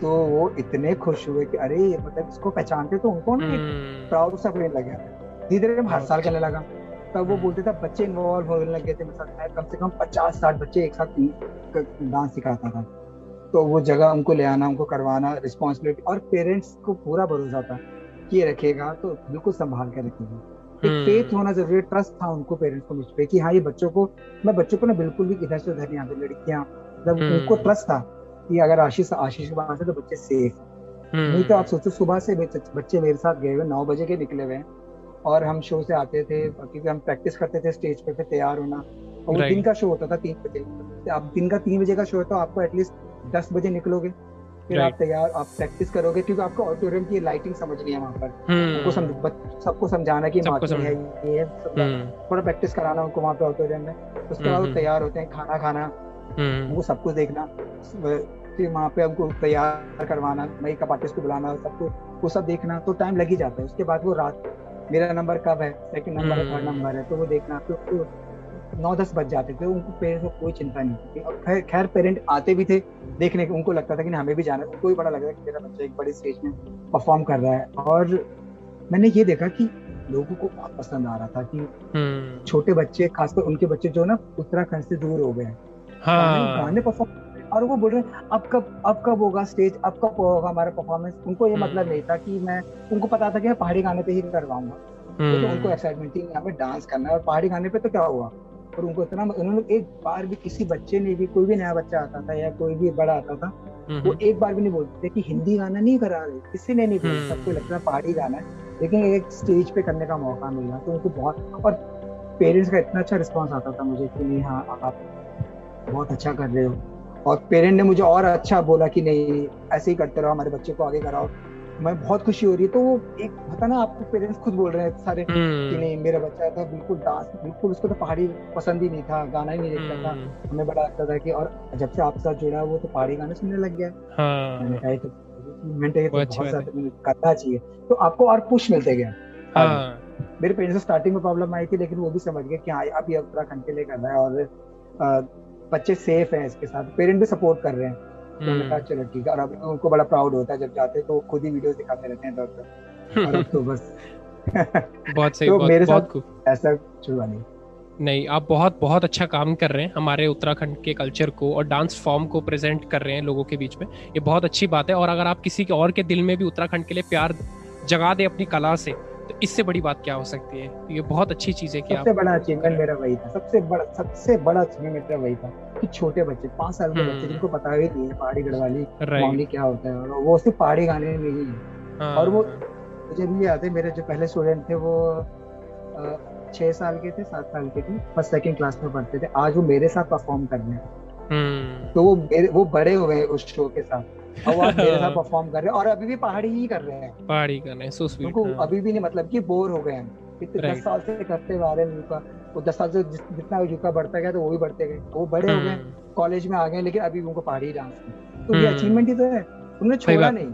तो वो इतने खुश हुए कि अरे ये मतलब इसको पहचानते तो उनको ना प्राउड सा फील लग गया। धीरे धीरे हर साल करने लगा तब वो हम्म। बोलते थे बच्चे इन्वॉल्व होने लगे थे। मेरे साथ मैं कम से कम पचास साठ बच्चे एक साथ डांस सिखाता था। तो वो जगह उनको ले आना उनको करवाना रिस्पॉन्सिबिलिटी और पेरेंट्स को पूरा भरोसा था कि ये रखेगा तो बिल्कुल संभाल के रखेगा। एक फेथ हम्म। होना ज़रूरी ट्रस्ट था उनको पेरेंट्स को मुझ पे कि हाँ ये बच्चों को मैं बच्चों को ना बिल्कुल भी इधर से उधर नहीं आते लड़कियाँ मतलब उनको ट्रस्ट था कि अगर आशीष आशीष के वहाँ से तो बच्चे सेफ़ नहीं तो आप सोचो सुबह से बच्चे मेरे साथ गए हुए नौ बजे के निकले हुए और हम शो से आते थे क्योंकि हम प्रैक्टिस करते थे स्टेज पे फिर तैयार होना। और वो दिन का शो होता था तीन बजे। आप दिन का तीन बजे का शो है तो आपको एटलीस्ट दस बजे निकलोगे फिर आप तैयार आप प्रैक्टिस करोगे क्योंकि आपको ऑडिटोरियम की लाइटिंग समझनी है वहाँ पर। उनको समझ सबको समझाना कि मार्केट है ये हम्म। थोड़ा प्रैक्टिस कराना उनको वहाँ पे ऑडिटोरियम में। उसके बाद वो तैयार होते हैं खाना खाना हम्म। वो सब कुछ देखना। फिर वहाँ पे हमको तैयार करवाना मेकअप आर्टिस्ट को बुलाना सब कुछ वो सब देखना तो टाइम लग ही जाता है। उसके बाद वो रात मेरा नंबर कब है? सेकंड नंबर है थर्ड नंबर है तो वो देखना। फिर तो नौ दस बज जाते थे उनको पेरेंट्स को कोई चिंता नहीं थी। और खैर पेरेंट आते भी थे देखने के उनको लगता था कि हमें भी जाना है। उनको भी बड़ा लग रहा है कि मेरा बच्चा एक बड़े स्टेज में परफॉर्म कर रहा है। और मैंने ये देखा कि लोगों को बहुत पसंद आ रहा था कि हम्म। छोटे बच्चे खासकर उनके बच्चे जो ना उत्तराखंड से दूर हो गए हाँ। गाने परफॉर्म और वो बोल रहे अब कब अब कब होगा स्टेज अब कब होगा हमारा परफॉर्मेंस उनको ये हम्म। मतलब नहीं था कि मैं उनको पता था कि मैं पहाड़ी गाने पे ही करवाऊँगा। तो हम्म। उनको एक्साइटमेंट थी यहाँ पे डांस करना है। और पहाड़ी गाने पे तो क्या हुआ? और उनको इतना उन्होंने एक बार भी किसी बच्चे ने भी कोई भी नया बच्चा आता था या कोई भी बड़ा आता था वो एक बार भी नहीं बोलते कि हिंदी गाना नहीं करा रहे किसी ने नहीं बोला सबको लगता है पहाड़ी गाना है लेकिन एक स्टेज पे करने का मौका मिला तो उनको बहुत और पेरेंट्स का इतना अच्छा रिस्पॉन्स आता था मुझे कि नहीं हाँ आप बहुत अच्छा कर रहे हो और पेरेंट ने मुझे और अच्छा बोला कि नहीं ऐसे ही करते रहो हमारे बच्चे को आगे कराओ। मैं बहुत खुशी हो रही है। तो वो एक पता ना आपको पेरेंट्स खुद बोल रहे हैं सारे हम्म। कि नहीं मेरा बच्चा था बिल्कुल डांस बिल्कुल उसको तो पहाड़ी पसंद ही नहीं था गाना ही नहीं देखता था। हम्म। हमें बड़ा लगता था कि और जब से आपके साथ जुड़ा वो तो पहाड़ी गाने सुनने लग गया। हाँ। मैंने कहा तो तो करना चाहिए। तो आपको और पुश मिलते गया हाँ। मेरे पेरेंट्स को स्टार्टिंग में प्रॉब्लम आई थी लेकिन वो भी समझ गए कि हाँ अब ये उत्तराखंड के लिए कर रहा है और बच्चे सेफ़ हैं इसके साथ। पेरेंट भी सपोर्ट कर रहे हैं। तो मैंने कहा। चलो ठीक है और अब उनको बड़ा प्राउड होता है जब जाते तो खुद ही वीडियो दिखाते रहते हैं दौड़ और अब तो बस। [laughs] बहुत सही तो बहुत, मेरे बहुत साथ ऐसा हुआ नहीं। नहीं आप बहुत बहुत अच्छा काम कर रहे हैं हमारे उत्तराखंड के कल्चर को और डांस फॉर्म को प्रेजेंट कर रहे हैं लोगों के बीच में। ये बहुत अच्छी बात है और अगर आप किसी के और के दिल में भी उत्तराखंड के लिए प्यार जगा दे अपनी कला से तो इससे बड़ी बात क्या हो सकती है? ये बहुत अच्छी चीज़ है कि सबसे बड़ा अचीवमेंट मेरा वही था सबसे बड़ा सबसे बड़ा अचीवमेंट मेरा वही था। कि छोटे बच्चे पाँच साल के बच्चे हम्म। जिनको पता ही नहीं है पहाड़ी गढ़वाली मामली क्या होता है और वो सिर्फ़ पहाड़ी गाने में ही है। हाँ, और वो। मुझे भी याद है मेरे जो पहले स्टूडेंट थे वो छह साल के थे सात साल के थे फ़र्स्ट सेकंड क्लास में पढ़ते थे। आज वो मेरे साथ परफॉर्म कर रहे हैं। हम्म। तो वो मेरे वो बड़े हुए हैं उस शो के साथ। और वो [laughs] मेरे साथ परफॉर्म कर रहे हैं और अभी भी पहाड़ी ही कर रहे हैं। पहाड़ी कर रहे हैं सो स्वीट हाँ। अभी भी नहीं मतलब कि बोर हो गए हैं। इतने दस साल से करते हुए आ रहे हैं युका वो दस साल से जितना युका बढ़ता गया तो वो भी बढ़ते गए। वो बड़े हो गए कॉलेज हम्म। में आ गए लेकिन अभी उनको पहाड़ी डांस तो ये अचीवमेंट हम्म। ही तो है। उन्होंने छोड़ा नहीं।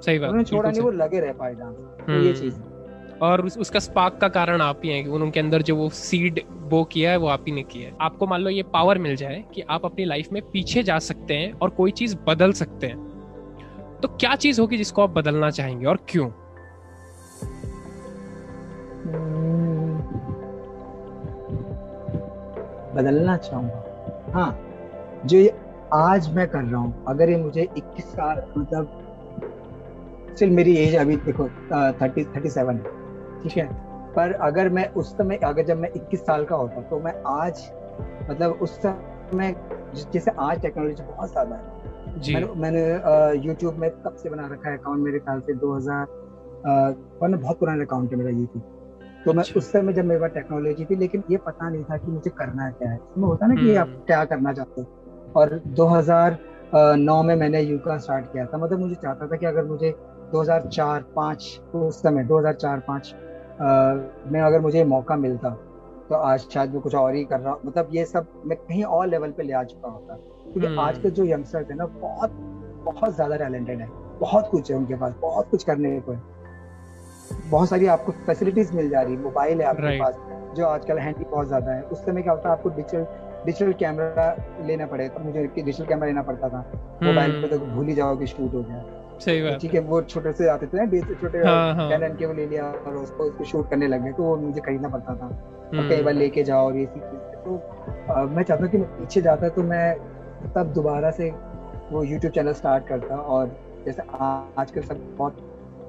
सही बात उन्होंने छोड़ा नहीं वो लगे रहे पहाड़ी डांस तो ये चीज़। और उस, उसका स्पार्क का कारण आप ही हैं कि उनके अंदर जो वो सीड बो किया है वो आप ही ने किया है। आपको मान लो ये पावर मिल जाए कि आप अपनी लाइफ में पीछे जा सकते हैं और कोई चीज़ बदल सकते हैं। तो क्या चीज़ होगी जिसको आप बदलना चाहेंगे और क्यों? बदलना चाहूँगा। हाँ जो ये आज मैं कर रहा हूँ अगर ये मुझे 21 साल मतलब स्टिल मेरी एज अभी देखो थर्टी थर्टी सेवन है ठीक है? पर अगर मैं उस समय अगर जब मैं 21 साल का होता तो मैं आज मतलब उस समय जैसे आज टेक्नोलॉजी बहुत ज़्यादा है। जी। मैंने मैंने यूट्यूब में कब से बना रखा है अकाउंट मेरे ख्याल से 2000 पर बहुत पुराना अकाउंट है मेरा यूट्यूब तो मैं अच्छा। उस समय जब मेरे पास टेक्नोलॉजी थी लेकिन ये पता नहीं था कि मुझे करना क्या है। इसमें होता ना कि आप हम्म। क्या करना चाहते हो। और 2009 में मैंने यूका स्टार्ट किया था। मतलब मुझे चाहता था कि अगर मुझे 2004 5 उस समय 2004 5 में अगर मुझे मौका मिलता तो आज शायद मैं कुछ और ही कर रहा हूँ। मतलब ये सब मैं कहीं और लेवल पे ले आ चुका होता। क्योंकि आज के जो यंगस्टर है ना बहुत बहुत ज़्यादा टैलेंटेड है। बहुत कुछ है उनके पास बहुत कुछ करने को है। बहुत सारी आपको फैसिलिटीज़ मिल जा रही है मोबाइल है आपके right. पास जो आजकल हैंडी बहुत ज़्यादा है। उस समय क्या होता है आपको डिजिटल डिजिटल कैमरा लेना पड़ेगा तो मुझे डिजिटल कैमरा लेना पड़ता था। मोबाइल पे तो भूल ही जाओ कि शूट हो गया। सही बात। ठीक है वो छोटे से आते थे ना छोटे हाँ, हाँ. कैनन के वो ले लिया और उसको उसको शूट करने लगे तो वो मुझे खरीदना पड़ता था। और कई बार लेके जाओ और ये तो आ, मैं चाहता हूँ कि मैं पीछे जाता तो मैं तब दोबारा से वो यूट्यूब चैनल स्टार्ट करता और जैसे आजकल सब बहुत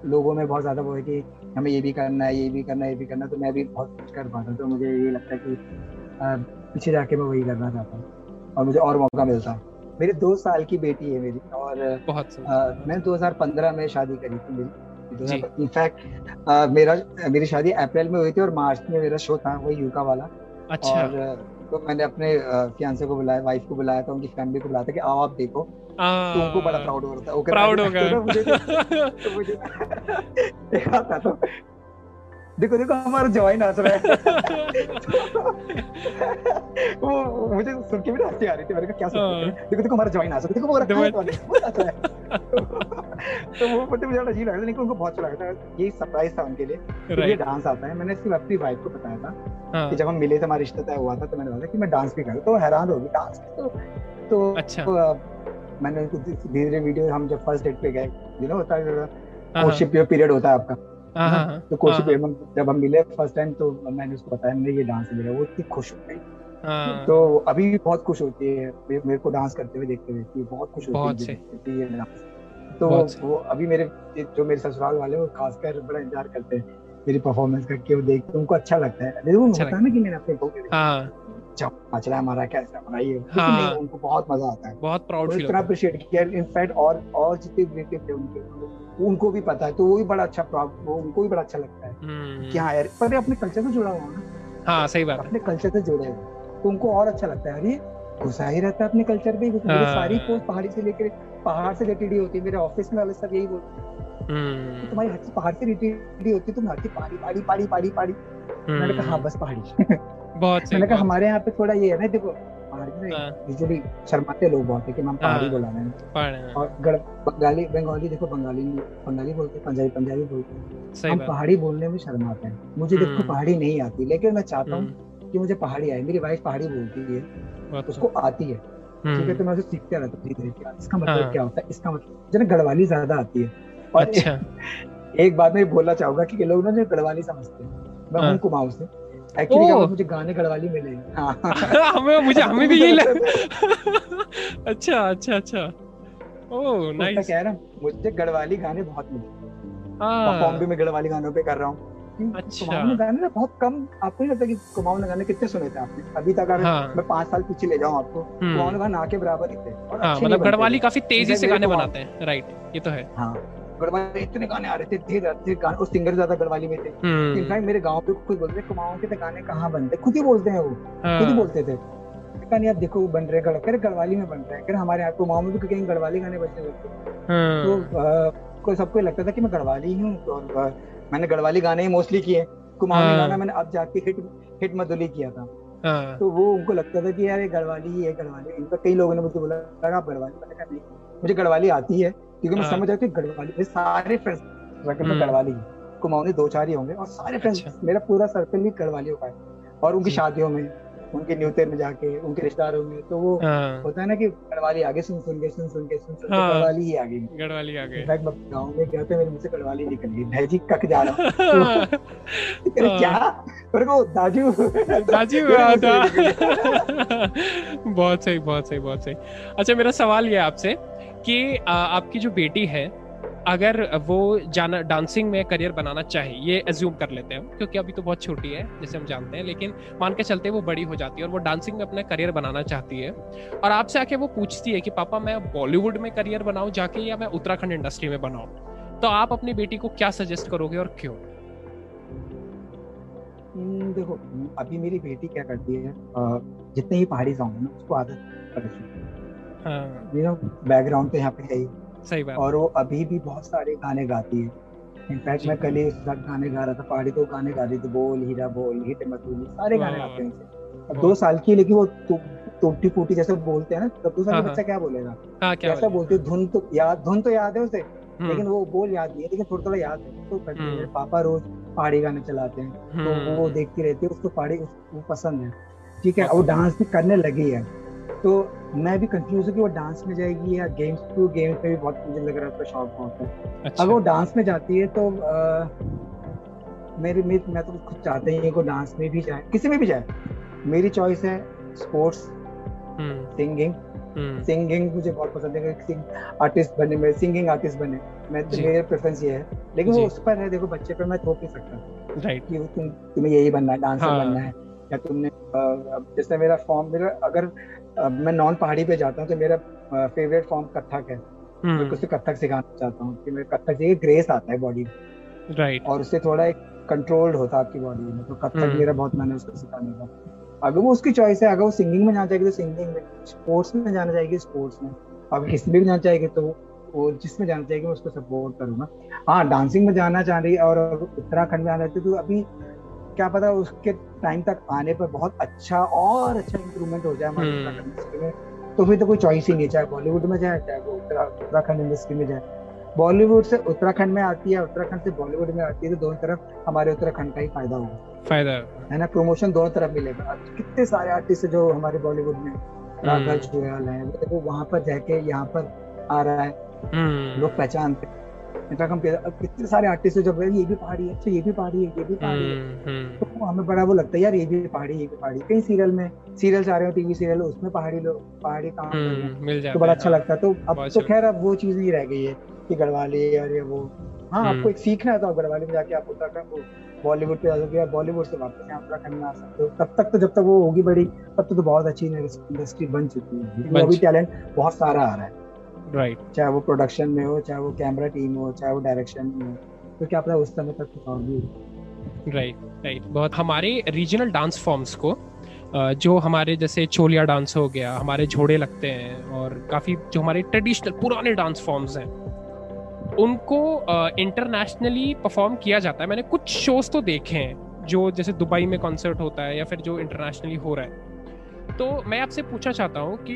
लोगों में बहुत ज़्यादा वो है कि हमें ये भी करना है ये भी करना है ये भी करना है। तो मैं भी बहुत कुछ कर पाता तो मुझे ये लगता है कि पीछे जाके मैं वही करना चाहता हूँ और मुझे और मौका मिलता है। मेरी दो साल की बेटी है मेरी और बहुत मैं 2015 में शादी करी थी मेरी। इनफैक्ट मेरा मेरी शादी अप्रैल में हुई थी और मार्च में मेरा शो था वही यूका वाला। अच्छा। और तो मैंने अपने फियांसे को बुलाया वाइफ को बुलाया था उनकी फैमिली को बुलाया था कि आओ आप देखो तो उनको बड़ा प्राउड हो रहा था प्राउड हो गया मुझे तो मुझे देखा था तो। देखो देखो हमारा जवाई नाच रहा है। वो मुझे सुन के भी हँसी आ रही थी मैंने कहा क्या सोच हाँ। देखो देखो हमारा जवाई नाच रहा है। देखो वो नाच रहा है। तो वो मुझे मुझे अजीब लगा लेकिन उनको बहुत अच्छा लगा था ये सरप्राइज़ था उनके लिए। ये डांस आता है। मैंने सिर्फ़ अपनी वाइफ को बताया था हाँ। कि जब हम मिले थे हमारा रिश्ता तय हुआ था तो मैंने बोला कि मैं डांस भी करूँ तो हैरान होगी डांस तो तो अच्छा। मैंने उनको धीरे धीरे वीडियो हम जब फ़र्स्ट डेट पे गए यू नो होता है कोर्टशिप पीरियड होता है आपका हाँ, हाँ, हाँ। तो कोशिश जब हम मिले फ़र्स्ट टाइम तो मैंने उसको बताया मैंने ये डांस मिला वो इतनी खुश हो गई। तो अभी भी बहुत खुश होती है मेरे को डांस करते हुए देखते हुए बहुत खुश होती है ये डांस तो वो अभी मेरे जो मेरे ससुराल वाले वो खासकर बड़ा इंतज़ार करते हैं मेरी परफॉर्मेंस करके वो देखते उनको अच्छा लगता है। देखो अच्छा होता है ना कि मैंने अपने के है हमारा कैसा हमारा ये हाँ, उनको बहुत मज़ा आता है। बहुत प्राउड फील इतना अप्रिशिएट किया इनफैक्ट और और जितने रिलेटिव थे उनके उनको भी पता है तो वो भी बड़ा अच्छा वो उनको भी बड़ा अच्छा लगता है हम्म। कि हाँ यार पर अपने कल्चर से जुड़ा हुआ ना। हाँ सही बात अपने कल्चर से जुड़े हुए तो उनको और अच्छा लगता है। अरे घुसा ही रहता है अपने कल्चर मेरी हाँ। सारी पोस्ट पहाड़ी से लेकर पहाड़ से रिलेटेड ही होती है मेरे ऑफ़िस में वाले सब यही बोलते हैं। तो तुम्हारी हर चीज़ पहाड़ से रिलेटेड होती है तुम हर चीज़ पहाड़ी पहाड़ी पहाड़ी पहाड़ी पहाड़ी। मैंने कहा हाँ हम्म। बस पहाड़ी। [laughs] बहुत मैंने कहा हमारे यहाँ पे थोड़ा ये है ना देखो यूजुअली हाँ। शर्माते लोग बहुत है कि हम पहाड़ी हाँ। बुला रहे हैं। और बंगाली बंगाली देखो बंगाली बंगाली बोलते हैं पंजाबी पंजाबी बोलते हैं। हम पहाड़ी बोलने में शर्माते हैं। मुझे देखो हम्म। पहाड़ी नहीं आती लेकिन मैं चाहता हूँ हम्म। कि मुझे पहाड़ी आए। मेरी वाइफ पहाड़ी बोलती है उसको आती है। ठीक है तो मैं उसे सीखते रहता हूँ धीरे धीरे इसका मतलब। क्या होता है इसका मतलब मुझे गढ़वाली ज़्यादा आती है। और अच्छा। [laughs] एक बात मैं बोलना चाहूँगा कि लोग ना जो गढ़वाली समझते हैं। मैं हाँ। कुमाऊं से एक्चुअली क्या मुझे गाने गढ़वाली मिले हाँ। [laughs] हमें मुझे हमें भी यही लगा [laughs] अच्छा अच्छा अच्छा। ओह नाइस कह रहा हूँ मुझे गढ़वाली गाने बहुत मिले हाँ। भी मैं गढ़वाली गानों पे कर रहा हूँ। अच्छा। गाने ना बहुत कम आपको नहीं लगता कि कुमाऊं गाने कितने सुने थे आपने? अभी तक अगर हाँ। मैं पाँच साल पीछे ले जाऊँ आपको हम्म। कुमाऊं गाने आके बराबर ही थे। हाँ, मतलब गढ़वाली काफ़ी तेज़ी से गाने बनाते हैं। राइट ये तो है। हाँ। गढ़वाली इतने गाने आ रहे थे धीरे धीरे गाने और सिंगर ज़्यादा गढ़वाली में थे इनफैक्ट हम्म। मेरे गाँव पे खुद बोलते कुमाऊं के तो गाने कहाँ बनते खुद ही बोलते हैं वो खुद ही हाँ। बोलते थे नहीं आप देखो बन रहे गढ़ गढ़वाली में बन रहे हैं हमारे यहाँ कुमाऊं में भी कहीं गढ़वाली गाने बजते हाँ। तो कोई सबको लगता था कि मैं गढ़वाली हूँ मैंने गढ़वाली गाने ही मोस्टली किए कुमाऊं हाँ। गाना मैंने अब जाके हिट हिट मधुली किया था हाँ। तो वो उनको लगता था कि यार ये गढ़वाली ही है गढ़वाली इनका कई लोगों ने मुझे बोला आप गढ़वाली मैंने कहा नहीं मुझे गढ़वाली आती है क्योंकि मैं हाँ। समझ हूँ गढ़वाली मेरे सारे फ्रेंड्स में हम्म। गढ़वाली कुमाऊं में दो चार ही होंगे और सारे फ्रेंड्स अच्छा। मेरा पूरा सर्कल ही गढ़वाली होगा और उनकी शादियों में उनके न्यूते में जाके उनके रिश्तेदारों में तो वो हाँ। होता है ना कि गढ़वाली आगे सुन सुन के सुन सुन के सुन सुन हाँ। गढ़वाली ही आगे गढ़वाली आगे इनफैक्ट मैं गाँव में गया था मेरे मुझसे गढ़वाली निकल गई भाई जी कक जा रहा हूँ [laughs] हाँ। क्या मेरे को दाजू दाजू [laughs] बहुत सही बहुत सही बहुत सही अच्छा मेरा सवाल ये आपसे कि आपकी जो बेटी है अगर वो जाना डांसिंग में करियर बनाना चाहे ये एज्यूम कर लेते हैं क्योंकि अभी तो बहुत छोटी है जैसे हम जानते हैं लेकिन मान के चलते वो बड़ी हो जाती है और वो डांसिंग में अपना करियर बनाना चाहती है। और आपसे आके वो पूछती है कि पापा मैं बॉलीवुड में करियर बनाऊँ जाके या मैं उत्तराखंड इंडस्ट्री में बनाऊँ? तो आप अपनी बेटी को क्या सजेस्ट करोगे और क्यों? हम्म, देखो अभी मेरी बेटी क्या करती है जितने ही पहाड़ी सॉन्ग ना उसको आदत पड़ चुकी है। बैकग्राउंड तो यहाँ पे है ही। सही बात। और वो अभी भी बहुत सारे गाने गाती है। इनफैक्ट मैं कल ही साथ गाने गा रहा था पहाड़ी तो गाने गा रही थी बोल हीरा बोल हिट मतूली सारे गाने गाते हैं अब दो साल की लेकिन वो टूटी फूटी जैसे बोलते हैं ना तब दूसरा हाँ, हाँ। बच्चा क्या बोलेगा? हाँ, क्या कैसा बोलते धुन तो याद धुन तो याद है उसे हम्म। लेकिन वो बोल याद नहीं है लेकिन थोड़ा थोड़ा याद है। तो करते हैं हम्म। पापा रोज पहाड़ी गाने चलाते हैं तो हम्म। वो देखती रहती है उसको पहाड़ी वो पसंद है। ठीक है वो डांस भी करने लगी है। तो मैं भी कंफ्यूज हूँ कि वो डांस में जाएगी या गेम्स टू गेम्स में भी बहुत मुझे लग रहा है उसका शौक बहुत है। अच्छा। अगर वो डांस में जाती है तो आ, मेरी मैं, मैं तो खुद चाहते हैं कि डांस में भी जाए। किसी में भी जाए। मेरी चॉइस है स्पोर्ट्स सिंगिंग सिंगिंग मुझे बहुत पसंद है सिंग आर्टिस्ट बने मेरे सिंगिंग आर्टिस्ट बने। मैं तो मेरा प्रेफरेंस ये है। लेकिन वो उस पर है देखो बच्चे पर मैं थोप नहीं सकता। राइट कि तुम तुम्हें यही बनना है डांसर हाँ. बनना है। या तुमने जैसे मेरा फॉर्म मेरा अगर मैं नॉन पहाड़ी पे जाता हूँ तो मेरा फेवरेट फॉर्म कथक है। मैं हम्म। कुछ कथक सिखाना चाहता हूँ कि मेरे कथक से ग्रेस आता है बॉडी में। राइट और उससे थोड़ा एक कंट्रोल्ड होता है आपकी बॉडी में तो कथक हम्म। मेरा बहुत मैंने उसको सिखाने का। अगर वो उसकी चॉइस है अगर वो सिंगिंग में जाना चाहेगी तो सिंगिंग में स्पोर्ट्स में जाना चाहेगी स्पोर्ट्स में। अगर किसी में भी जाना चाहेगी तो वो जिसमें जाना चाहेगी मैं उसको सपोर्ट करूँगा। हाँ डांसिंग में जाना चाह रही है और उत्तराखंड में आना चाहती तो अभी क्या पता उसके टाइम तक आने पर बहुत अच्छा और अच्छा इंप्रूवमेंट हो जाए हमारे उत्तराखंड इंडस्ट्री में तो फिर तो कोई चॉइस ही नहीं चाहे बॉलीवुड में जाए चाहे वो उत्तराखंड इंडस्ट्री में जाए। बॉलीवुड से उत्तराखंड में आती है उत्तराखंड से बॉलीवुड में आती है तो दोनों तरफ़ हमारे उत्तराखंड का ही फ़ायदा होगा। फ़ायदा है। ना? प्रमोशन दोनों तरफ़ मिलेगा। कितने सारे आर्टिस्ट जो हमारे बॉलीवुड में? राघव जुयाल है वो वहाँ पर जाके यहाँ पर आ रहा है। हम्म। लोग पहचानते इनफैक्ट हम कितने सारे आर्टिस्ट है जब ये भी पहाड़ी है अच्छा ये भी पहाड़ी है ये भी पहाड़ी है। हम्म, हम्म। तो हमें बड़ा वो लगता है यार ये भी पहाड़ी ये भी पहाड़ी कई सीरियल में सीरियल आ रहे हो टीवी सीरियल उसमें पहाड़ी लोग पहाड़ी काम हम्म, तो बड़ा अच्छा लगता है। तो अब तो खैर अब वो चीज़ नहीं रह गई है कि गढ़वाली और ये वो। हाँ आपको एक सीखना है तो गढ़वाली में जाके आप उत्तराखंड बॉलीवुड पे आ सकते बॉलीवुड से वापस यहाँ उत्तराखंड में आ सकते हो। तब तक तो जब तक वो होगी बड़ी तब तक तो बहुत अच्छी इंडस्ट्री बन चुकी है। अभी टैलेंट बहुत सारा आ रहा है। Right right. चाहे वो प्रोडक्शन में हो चाहे वो कैमरा टीम हो चाहे वो डायरेक्शन में हो तो क्या पता उस समय तक कुछ और भी राइट राइट बहुत हमारे रीजनल डांस फॉर्म्स को जो हमारे जैसे चोलिया डांस हो गया हमारे झोड़े लगते हैं और काफ़ी जो हमारे ट्रेडिशनल पुराने डांस फॉर्म्स हैं उनको इंटरनेशनली परफॉर्म किया जाता है। मैंने कुछ शोज़ तो देखे हैं जो जैसे दुबई में कॉन्सर्ट होता है या फिर जो इंटरनेशनली हो रहा है। तो मैं आपसे पूछना चाहता हूँ कि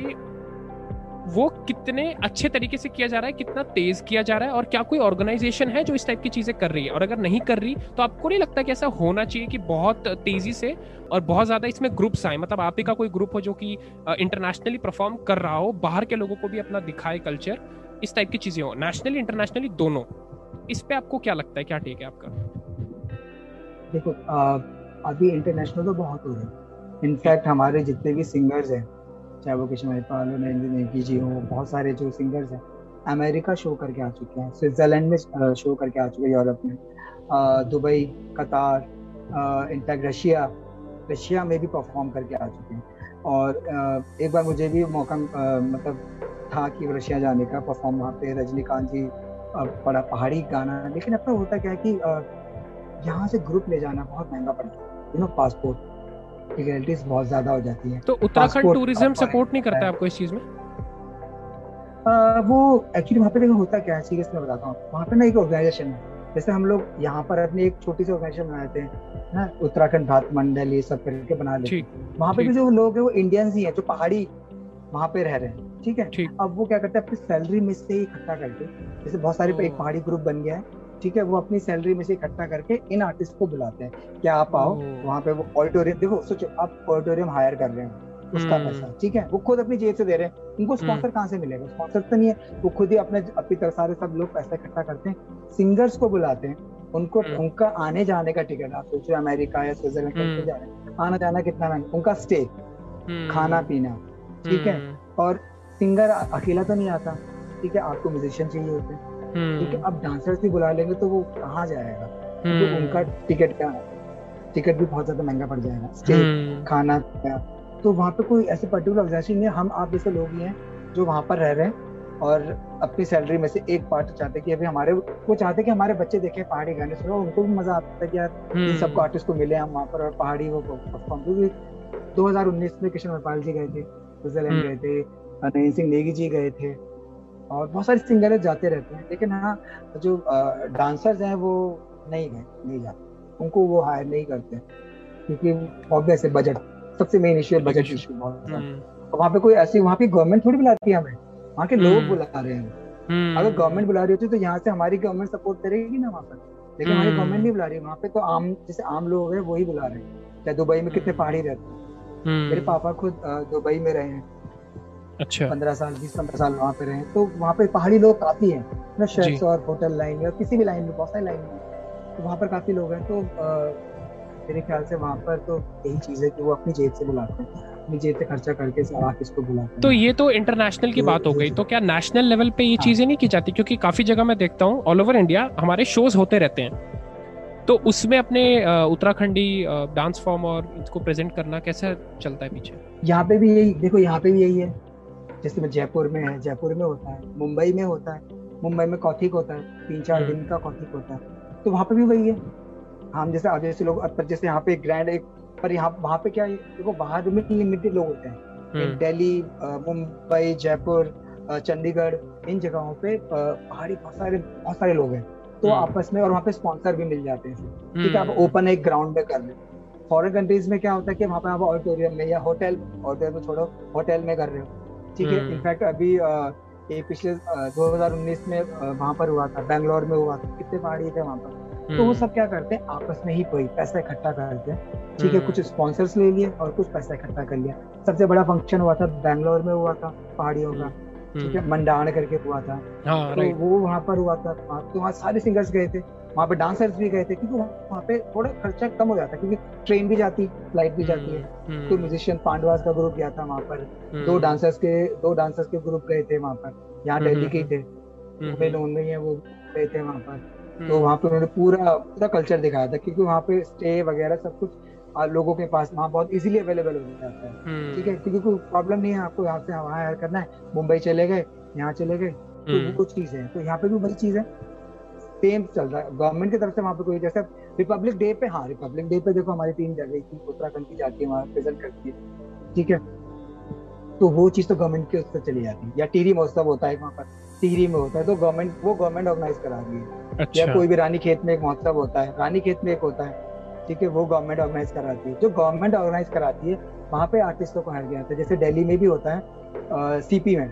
वो कितने अच्छे तरीके से किया जा रहा है, कितना तेज किया जा रहा है और क्या कोई ऑर्गेनाइजेशन है जो इस टाइप की चीज़ें कर रही है? और अगर नहीं कर रही तो आपको नहीं लगता कि ऐसा होना चाहिए कि बहुत तेज़ी से और बहुत ज़्यादा इसमें ग्रुप्स आए? मतलब आप ही का कोई ग्रुप हो जो कि इंटरनेशनली परफॉर्म कर रहा हो, बाहर के लोगों को भी अपना दिखाए कल्चर इस टाइप की चीज़ें हो। नेशनली इंटरनेशनली दोनों। इस पे आपको क्या लगता है? क्या टेक है आपका? देखो अभी इंटरनेशनल तो बहुत हो रहे हैं। इनफैक्ट हमारे जितने भी सिंगर्स हैं चाहे वो किशन पाल हो, नरेंद्र नेगी जी हो, बहुत सारे जो सिंगर्स हैं, अमेरिका शो करके आ चुके हैं स्विट्जरलैंड में शो करके आ चुके हैं यूरोप में। दुबई, कतार इनफैक्ट रशिया रशिया में भी परफॉर्म करके आ चुके हैं। और एक बार मुझे भी मौका मतलब था कि रशिया जाने का परफॉर्म वहाँ पे, रजनीकांत जी बड़ा पहाड़ी गाना, लेकिन अपना होता क्या है कि यहाँ से ग्रुप ले जाना बहुत महँगा पड़ता है यू नो पासपोर्ट टिकलिटीज बहुत ज़्यादा हो जाती है। तो उत्तराखंड टूरिज़्म सपोर्ट नहीं करता है आपको इस चीज़ में? आ, वो एक्चुअली वहाँ पे देखो होता क्या है सीरियस मैं बताता हूँ। वहाँ पे ना एक ऑर्गेनाइजेशन है। जैसे हम लोग यहाँ पर अपनी एक छोटी सी ऑर्गेनाइजेशन बनाते हैं ना? उत्तराखंड भारत मंडल ये सब करके बना लेते हैं। वहाँ पे भी जो लोग हैं वो इंडियंस ही हैं जो पहाड़ी वहाँ पे रह रहे हैं ठीक है? अब वो क्या करते हैं अपनी सैलरी में से इकट्ठा करके जैसे बहुत सारे एक पहाड़ी ग्रुप बन गया है ठीक है वो अपनी सैलरी में से इकट्ठा करके इन आर्टिस्ट को बुलाते हैं क्या आप आओ वहाँ पे वो ऑडिटोरियम देखो सोचो आप ऑडिटोरियम हायर कर रहे हैं उसका हम्म। पैसा ठीक है? वो खुद अपनी जेब से दे रहे हैं। उनको स्पॉन्सर हम्म। कहाँ से मिलेगा? स्पॉन्सर तो नहीं है वो खुद ही अपने अपनी तरह सारे सब लोग पैसा इकट्ठा करते हैं। सिंगर्स को बुलाते हैं उनको हम्म। उनका आने जाने का टिकट आप सोचो अमेरिका या स्विट्जरलैंड कैसे जा रहे हैं आना जाना कितना महँगा उनका स्टे खाना पीना ठीक है? और सिंगर अकेला तो नहीं आता ठीक है? आपको म्यूजिशियन चाहिए होते हैं। ठीक है अब डांसर्स भी बुला लेंगे तो वो कहाँ जाएगा? तो उनका टिकट का टिकट भी बहुत ज़्यादा महँगा पड़ जाएगा। स्टे खाना तो वहाँ पे कोई ऐसे पर्टिकुलर ऑर्गेनाइजेशन नहीं हम आप जैसे लोग ही हैं जो वहाँ पर रह रहे हैं और अपनी सैलरी में से एक पार्ट चाहते कि अभी हमारे वो चाहते कि हमारे बच्चे देखें पहाड़ी गाने सुनो उनको भी मज़ा आता है कि यार इन हम्म। सबको आर्टिस्ट को मिले हम वहाँ पर और पहाड़ी वो परफॉर्म क्योंकि 2019 में किशन नेपाल जी गए थे स्विट्जरलैंड हम्म। गए थे नयन सिंह नेगी जी गए थे। और बहुत सारे सिंगर जाते रहते हैं लेकिन हाँ जो डांसर्स हैं वो नहीं गए नहीं जाते। उनको वो हायर नहीं करते क्योंकि ऑब्वियस है बजट सबसे मेन इशू है बजट इशू बहुत हम्म। वहाँ पे कोई ऐसी वहाँ पे गवर्नमेंट थोड़ी बुलाती है हमें वहाँ के लोग हम्म। बुला रहे हैं। हम्म। अगर गवर्नमेंट बुला रही होती तो यहाँ से हमारी गवर्नमेंट सपोर्ट करेगी ना वहाँ पर लेकिन हमारी गवर्नमेंट नहीं बुला रही वहाँ पे तो आम जैसे आम लोग हैं वही बुला रहे हैं। चाहे दुबई में कितने पहाड़ी रहते हैं। मेरे पापा खुद दुबई में रहे हैं। अच्छा। पंद्रह साल बीस पंद्रह साल वहाँ पे रहे। तो वहाँ पे पहाड़ी लोग काफ़ी हैं ना शेफ्स और होटल लाइन में और किसी भी लाइन में बहुत सारी लाइन में। तो वहाँ पर काफ़ी लोग हैं तो मेरे ख्याल से वहाँ पर तो यही चीज़ है कि वो अपनी जेब से बुलाते हैं अपनी जेब से खर्चा करके आर्टिस्ट को बुलाते हैं। तो ये तो इंटरनेशनल की बात हो गई। तो क्या नेशनल लेवल पे ये हाँ। चीज़ें नहीं की जाती? क्योंकि काफ़ी जगह मैं देखता हूँ ऑल ओवर इंडिया हमारे शोज़ होते रहते हैं। तो उसमें अपने उत्तराखंडी डांस फॉर्म और इसको प्रेजेंट करना कैसे चलता है पीछे? यहाँ पे भी यही देखो यहाँ पे भी यही है। जैसे मैं जयपुर में है जयपुर में होता है मुंबई में होता है मुंबई में कौथिक होता है तीन चार हम्म। दिन का कौथिक होता है। तो वहाँ पे भी वही है। हम जैसे अब जैसे लोग पर जैसे यहाँ पे ग्रैंड एक पर यहाँ वहाँ पे क्या देखो बाहर में लिमिटेड लोग होते हैं। हम्म। दिल्ली मुंबई जयपुर चंडीगढ़ इन जगहों पे पहाड़ी बहुत सारे बहुत सारे लोग हैं। तो हम्म। आपस में और वहाँ पे स्पॉन्सर भी मिल जाते हैं। ठीक है आप ओपन एक ग्राउंड में कर रहे हैं। फॉरेन कंट्रीज़ में क्या होता है कि वहाँ पे आप ऑडिटोरियम में या होटल ऑडिटोरियम में छोड़ो होटल में कर रहे हो। ठीक है इनफैक्ट हम्म। अभी ये पिछले 2019 में वहाँ पर हुआ था बैंगलोर में हुआ था कितने पहाड़ी थे वहाँ पर। तो वो हम्म। सब क्या करते हैं आपस में ही कोई पैसा इकट्ठा करते हैं ठीक है कुछ स्पॉन्सर्स ले लिए और कुछ पैसा इकट्ठा कर लिया। सबसे बड़ा फ़ंक्शन हुआ था बैंगलोर में हुआ था पहाड़ियों का ठीक है हम्म। मंडाण करके हुआ था। हाँ, तो वो वहाँ पर हुआ था तो वहाँ सारे सिंगर्स गए थे। वहाँ पे डांसर्स भी गए थे क्योंकि वहाँ पे थोड़ा खर्चा कम हो जाता है क्योंकि ट्रेन भी जाती फ़्लाइट भी जाती है। हम्म, हम्म। तो म्यूजिशियन पांडवास का ग्रुप गया था वहाँ पर। दो डांसर्स के दो डांसर्स के ग्रुप गए थे वहाँ पर। यहाँ दिल्ली के थे। नोन में है वो गए थे वहाँ पर। तो वहाँ पे उन्होंने पूरा पूरा कल्चर दिखाया था क्योंकि वहाँ पे स्टे वगैरह सब कुछ लोगों के पास वहाँ बहुत इजीली अवेलेबल हो जाता है। ठीक है? क्योंकि कोई प्रॉब्लम नहीं है आपको यहाँ से वहाँ करना है। मुंबई चले गए यहाँ चले गए तो वो कुछ चीज़ है। तो यहाँ पे भी वही चीज़ है। सेम चल रहा है। गवर्नमेंट की तरफ़ से वहाँ पे कोई जैसे रिपब्लिक डे पे हाँ रिपब्लिक डे पे देखो हमारी टीम जगह की उत्तराखंड की जाती है वहाँ प्रेजेंट करती है। ठीक है? तो वो चीज़ तो गवर्नमेंट के उससे चली जाती है। या टीरी महोत्सव होता है वहाँ पर टीरी में होता है तो गवर्नमेंट वो गवर्नमेंट ऑर्गेनाइज करा रही है। अच्छा। या कोई भी रानी खेत में एक महोत्सव होता है रानी खेत में एक होता है। ठीक है? वो गवर्नमेंट ऑर्गेनाइज कराती है। जो गवर्नमेंट ऑर्गेनाइज कराती है वहाँ पे आर्टिस्टों को हायर किया जाता है। जैसे दिल्ली में भी होता है सीपी में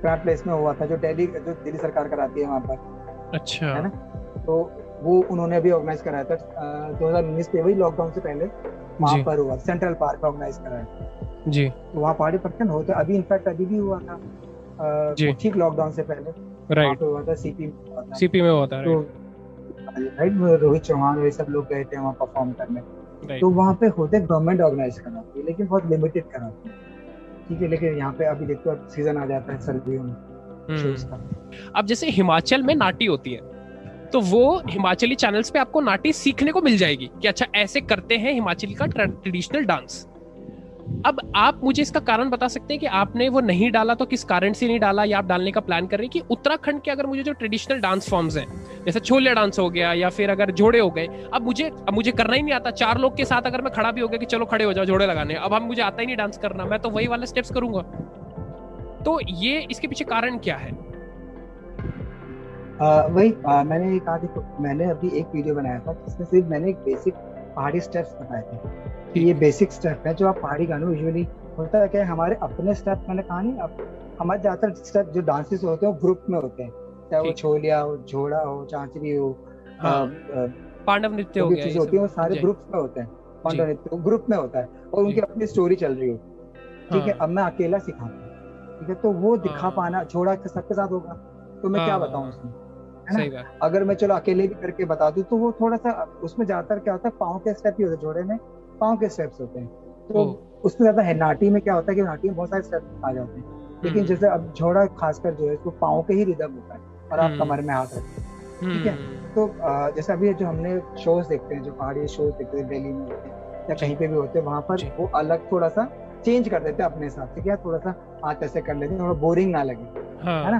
क्राफ्ट प्लेस में हुआ था जो दिल्ली जो दिल्ली सरकार कराती है वहाँ पर। अच्छा। है ना? तो वो उन्होंने अभी ऑर्गेनाइज कराया था दो हज़ार उन्नीस पे वही लॉकडाउन से पहले वहाँ पर हुआ सेंट्रल पार्क ऑर्गेनाइज कराया जी। तो वहाँ पहाड़ी फ़ंक्शन होते अभी इनफैक्ट अभी भी हुआ था। ठीक लॉकडाउन से पहले। राइट हुआ था सीपी में सीपी में हुआ था तो राइट रोहित चौहान ये सब लोग गए थे वहाँ परफॉर्म करने। तो वहाँ पे होते गवर्नमेंट ऑर्गेनाइज कराती है लेकिन बहुत लिमिटेड कराती है ठीक है लेकिन यहाँ पे अभी देखो अब सीज़न आ जाता है सर्दियों में। अब जैसे हिमाचल में नाटी होती है तो वो हिमाचली चैनल्स पे आपको नाटी सीखने को मिल जाएगी कि अच्छा ऐसे करते हैं हिमाचली का ट्रेडिशनल डांस अब आप मुझे इसका कारण बता सकते हैं कि आपने वो नहीं डाला तो किस कारण से नहीं डाला या आप डालने का प्लान कर रहे हैं कि उत्तराखंड के अगर मुझे जो ट्रेडिशनल डांस फॉर्म्स हैं जैसे छोले डांस हो गया या फिर अगर जोड़े हो गए अब मुझे अब मुझे करना ही नहीं आता। चार लोग के साथ अगर मैं खड़ा भी हो गया कि चलो खड़े हो जाओ जोड़े लगाने अब हम मुझे आता ही नहीं डांस करना मैं तो वही वाले स्टेप्स करूँगा। तो ये इसके पीछे कारण क्या है? वही मैंने कहा देखो मैंने अभी एक वीडियो बनाया था जिसमें सिर्फ़ मैंने एक बेसिक पहाड़ी स्टेप्स बताए थे। कि ये बेसिक स्टेप है जो आप पहाड़ी गानों यूजुअली होता है क्या हमारे अपने स्टेप मैंने कहा नहीं अब हमारे ज़्यादातर स्टेप जो डांसेस होते हैं ग्रुप में होते हैं। चाहे वो छोलिया हो झोड़ा हो चांचरी हो हाँ। पांडव नृत्य हो गया होती है वो सारे ग्रुप में होते हैं। पांडव नृत्य ग्रुप में होता है और उनकी अपनी स्टोरी चल रही हो। ठीक है हाँ। अब मैं अकेला सिखाता ठीक है? तो वो दिखा हाँ। पाना छोड़ा सबके साथ होगा। तो मैं क्या बताऊँ उसमें? है ना? अगर मैं चलो अकेले भी करके बता दूँ तो वो थोड़ा सा उसमें ज़्यादातर क्या होता है पाँव के स्टेप ही होते हैं जोड़े में पाँव के स्टेप्स होते हैं। तो उसमें ज़्यादा है नाटी में क्या होता है कि नाटी में बहुत सारे स्टेप्स आ जाते हैं। लेकिन हम्म। जैसे अब झोड़ा खासकर जो है उसको पाँव के ही रिदम होता है और आप हम्म। कमर में हाथ रखते हैं। ठीक है? हम्म। तो जैसे अभी जो हमने शोज़ देखते हैं जो पहाड़ी शोज़ देखते हैं दिल्ली में होते हैं या कहीं पे भी होते हैं वहाँ पर वो अलग थोड़ा सा चेंज कर देते हैं अपने हिसाब से क्या थोड़ा सा हाथ ऐसे कर लेते हैं थोड़ा बोरिंग ना लगे हाँ, है ना?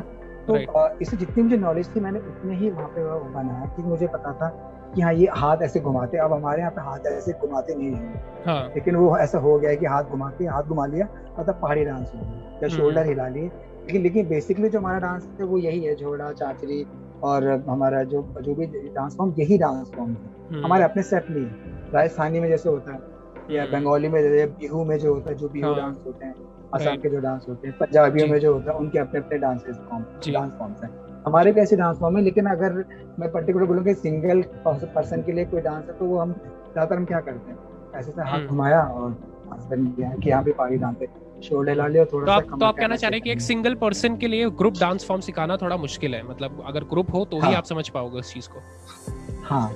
तो इससे जितनी मुझे नॉलेज थी मैंने उतने ही वहाँ पे बनाया कि मुझे पता था कि हाँ ये हाथ ऐसे घुमाते अब हमारे यहाँ पे हाथ ऐसे घुमाते नहीं है। हाँ. लेकिन वो ऐसा हो गया कि हाथ घुमा के हाथ घुमा लिया मतलब पहाड़ी डांस हो गया या शोल्डर हम्म। हिला लिए। लेकिन लेकिन बेसिकली जो हमारा डांस है वो यही है झोड़ा चाचरी और हमारा जो जो भी डांस फॉर्म यही डांस फॉर्म है। हम्म। हमारे अपने सेट नहीं है। राजस्थानी में जैसे होता है या हम्म। बंगाली में जैसे बिहू में जो होता है जो बिहू डांस हाँ। होते हैं असम के जो डांस होते हैं पंजाबियों में जो होता है उनके अपने अपने डांसेस डांस फॉर्म्स हैं। हमारे भी ऐसे डांस फॉर्म है लेकिन अगर मैं पर्टिकुलर बोलूँ कि सिंगल पर्सन के लिए कोई डांस है तो वो हम ज़्यादातर हम क्या करते हैं? ऐसे से हाथ हम्म। घुमाया और कि यहाँ पे पहाड़ी डांस है। शोल्डर ला लिया थोड़ा तो आप तो आप कहना चाह रहे हैं कि एक सिंगल पर्सन के लिए ग्रुप डांस फॉर्म सिखाना थोड़ा मुश्किल है। मतलब अगर ग्रुप हो तो ही हाँ। आप समझ पाओगे उस चीज़ को। हाँ।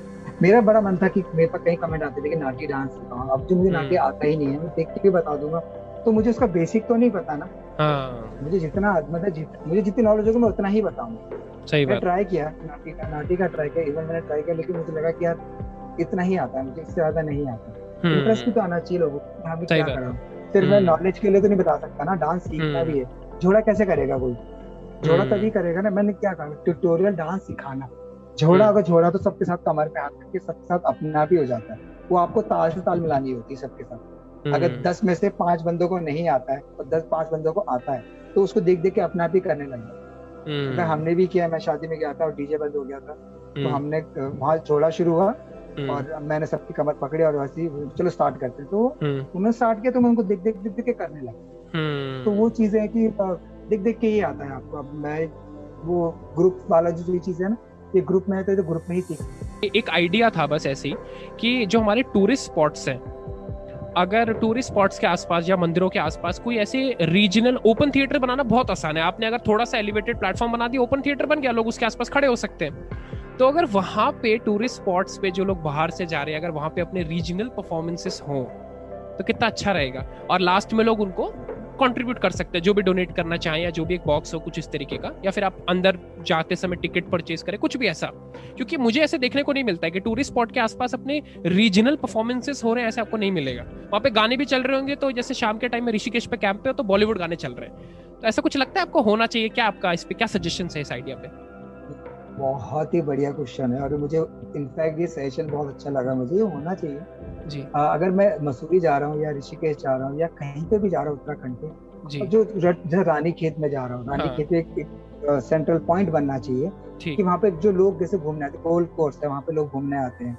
मेरा बड़ा मन था कि मेरे पास कई कमेंट आते थे कि नाटी डांस सिखाओ अब जो मुझे नाटी हम्म। आता ही नहीं है मैं देख के भी बता दूँगा। तो मुझे उसका बेसिक तो नहीं पता ना। हाँ। मुझे जितना मतलब जित, मुझे जितनी नॉलेज होगी मैं उतना ही बताऊँगा। सही बात। ट्राई किया नाटी का नाटी का ट्राई किया इवन मैंने ट्राई किया लेकिन मुझे लगा कि यार इतना ही आता है मुझे इससे ज़्यादा नहीं आता। इंटरेस्ट हम्म। भी तो आना चाहिए लोगों को हाँ भी क्या करा। सिर्फ़ मैं नॉलेज हम्म। के लिए तो नहीं बता सकता ना डांस सीखना भी है। झोड़ा कैसे करेगा कोई? झोड़ा तभी करेगा ना मैंने क्या कहा ट्यूटोरियल डांस सिखाना। झोड़ा अगर झोड़ा तो सबके साथ कमर पे हाथ रख सबके साथ अपना भी हो जाता है। वो आपको ताल से ताल मिलानी होती है सबके साथ। अगर दस में से पाँच बंदों को नहीं आता है और दस पाँच बंदों को आता है तो उसको देख देख के अपना भी करने लगे हम्म। हमने भी किया मैं शादी में गया था और डीजे बंद हो गया था तो हम्म। हमने वहाँ छोड़ा शुरू हुआ हम्म। और मैंने सबकी कमर पकड़ी और वैसे चलो स्टार्ट करते तो उन्होंने स्टार्ट किया तो मैं उनको देख देख देख देख के करने लगा। तो वो चीज़ें है कि देख देख के ही आता है आपको। अब मैं वो ग्रुप वाला जो चीज़ है ना ये ग्रुप में है तो ग्रुप में ही सीख एक आइडिया था बस ऐसी कि जो हमारे टूरिस्ट स्पॉट्स हैं, अगर टूरिस्ट स्पॉट्स के आसपास या मंदिरों के आसपास कोई ऐसे रीजनल ओपन थिएटर बनाना बहुत आसान है। आपने अगर थोड़ा सा एलिवेटेड प्लेटफॉर्म बना दिया ओपन थिएटर बन गया, लोग उसके आसपास खड़े हो सकते हैं। तो अगर वहाँ पे टूरिस्ट स्पॉट्स पे जो लोग बाहर से जा रहे हैं, अगर वहाँ पे अपने रीजनल परफॉर्मेंसेस हों तो कितना अच्छा रहेगा। और लास्ट में लोग उनको कंट्रीब्यूट कर सकते हैं, जो भी डोनेट करना चाहें या जो भी एक बॉक्स हो कुछ इस तरीके का, या फिर आप अंदर जाते समय टिकट परचेज करें, कुछ भी ऐसा। क्योंकि मुझे ऐसे देखने को नहीं मिलता है कि टूरिस्ट स्पॉट के आसपास अपने रीजनल परफॉर्मेंसेस हो रहे हैं, ऐसे आपको नहीं मिलेगा। वहाँ पे गाने भी चल रहे होंगे तो जैसे शाम के टाइम में ऋषिकेश पे कैंप पे हो तो बॉलीवुड गाने चल रहे हैं। तो ऐसा कुछ लगता है आपको? होना चाहिए क्या आपका इस पर क्या सजेशन है इस आइडिया पे? बहुत ही बढ़िया क्वेश्चन है, और मुझे इनफैक्ट ये सेशन बहुत अच्छा लगा मुझे होना चाहिए। जी। आ, अगर मैं मसूरी जा रहा हूँ या ऋषिकेश जा रहा हूँ या कहीं पे भी जा रहा हूँ उत्तराखंड के जी। जो जैसे रानी खेत में जा रहा हूँ रानी हाँ। खेत में एक, एक सेंट्रल पॉइंट बनना चाहिए कि वहाँ पे जो लोग जैसे घूमने आते हैं गोल्ड कोर्स है वहाँ पे लोग घूमने आते हैं।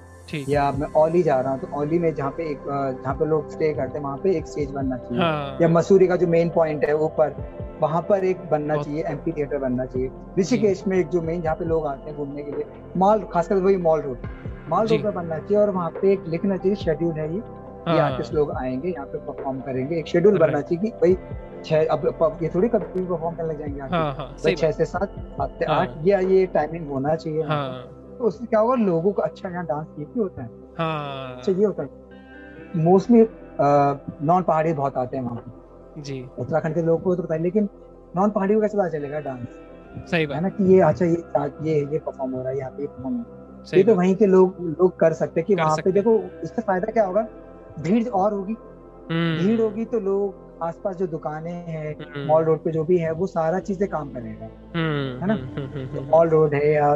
या मैं ओली जा रहा हूँ तो ओली में जहाँ पे एक जहाँ पे लोग स्टे करते हैं वहाँ पे एक स्टेज बनना चाहिए। हाँ। या मसूरी का जो मेन पॉइंट है ऊपर वहाँ पर एक बनना चाहिए एम्पी थिएटर बनना चाहिए। ऋषिकेश में एक जो मेन जहाँ पे लोग आते हैं घूमने के लिए मॉल खासकर वही मॉल रोड मॉल रोड पर बनना चाहिए और वहाँ पे एक लिखना चाहिए शेड्यूल है ये। ये आर्टिस्ट हाँ। लोग आएँगे यहाँ पे परफॉर्म करेंगे। एक शेड्यूल बनना चाहिए कि भाई छह अब ये थोड़ी कभी परफॉर्म करने लग जाएँगे हाँ, हाँ, छह से सात सात से। आठ ये ये टाइमिंग होना चाहिए तो उससे क्या होगा लोगों को अच्छा यहाँ डांस ये भी होता है। हाँ, अच्छा ये होता है। मोस्टली नॉन पहाड़ी बहुत आते हैं वहाँ जी। उत्तराखंड के लोगों को तो पता है लेकिन नॉन पहाड़ी को कैसे पता चलेगा डांस सही बात। है ना कि ये अच्छा ये ये ये परफॉर्म हो रहा है यहाँ पे परफॉर्म हो रहा है। ये तो वहीं के लोग लोग कर सकते हैं कि वहाँ पे देखो इससे फ़ायदा क्या होगा? भीड़ और होगी। हम्म। भीड़ होगी तो लोग आसपास जो दुकानें हैं हम्म। मॉल रोड पे जो भी है वो सारा चीज़ें काम करेगा। हम्म, है ना? तो मॉल रोड है या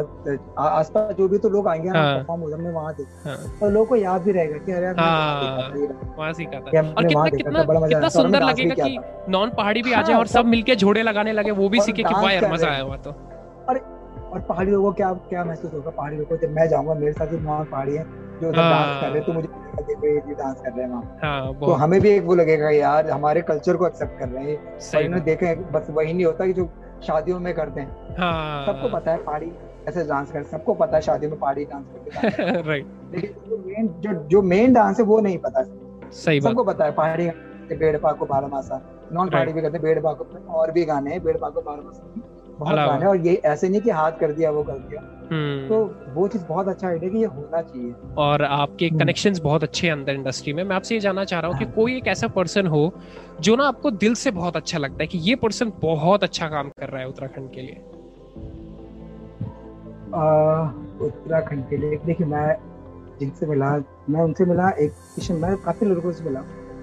आसपास जो भी तो लोग आएँगे परफॉर्म हाँ। हमने वहाँ देखा हाँ। और लोगों को याद भी रहेगा कि अरे हाँ, वहाँ सीखा था और कितना कितना कितना सुंदर लगेगा कि नॉन पहाड़ी भी आ जाए और सब मिलके झोड़े लगाने लगे वो भी सीखे कि वाह यार मज़ा आया हुआ तो। अरे और पहाड़ी लोगों को क्या क्या महसूस होगा? पहाड़ी लोगों को जब मैं जाऊँगा मेरे साथ नॉन पहाड़ी है जो डांस हाँ। कर रहे तो मुझे डांस कर रहे हैं वहाँ। हाँ, तो हमें भी एक वो लगेगा यार हमारे कल्चर को एक्सेप्ट कर रहे हैं सही इन्होंने देखे बस वही नहीं होता कि जो शादियों में करते हैं। हाँ, सबको पता है पहाड़ी ऐसे डांस कर सबको पता है शादी में पहाड़ी डांस करते राइट लेकिन जो मेन जो जो मेन डांस है वो नहीं पता सही सबको पता है पहाड़ी बेड़ पाको बारह मासा नॉन पहाड़ी भी करते हैं बेड़ पाको और भी गाने हैं बेड़ पाको बारह मासा। बहुत गाने और ये ऐसे नहीं कि हाथ कर दिया वो कर दिया। हम्म। तो वो चीज़ बहुत अच्छा आइडिया कि ये होना चाहिए। और आपके कनेक्शंस हम्म। बहुत अच्छे हैं अंदर इंडस्ट्री में। मैं आपसे ये जानना चाह रहा हूँ कि हाँ। कोई एक ऐसा पर्सन हो जो ना आपको दिल से बहुत अच्छा लगता है कि ये पर्सन बहुत अच्छा काम कर रहा है उत्तराखंड के लिए? उत्तराखंड के लिए। देखिए मैं जिनसे मिला मैं उनसे मिला एक किशन मैं काफ़ी लड़कों से मिला।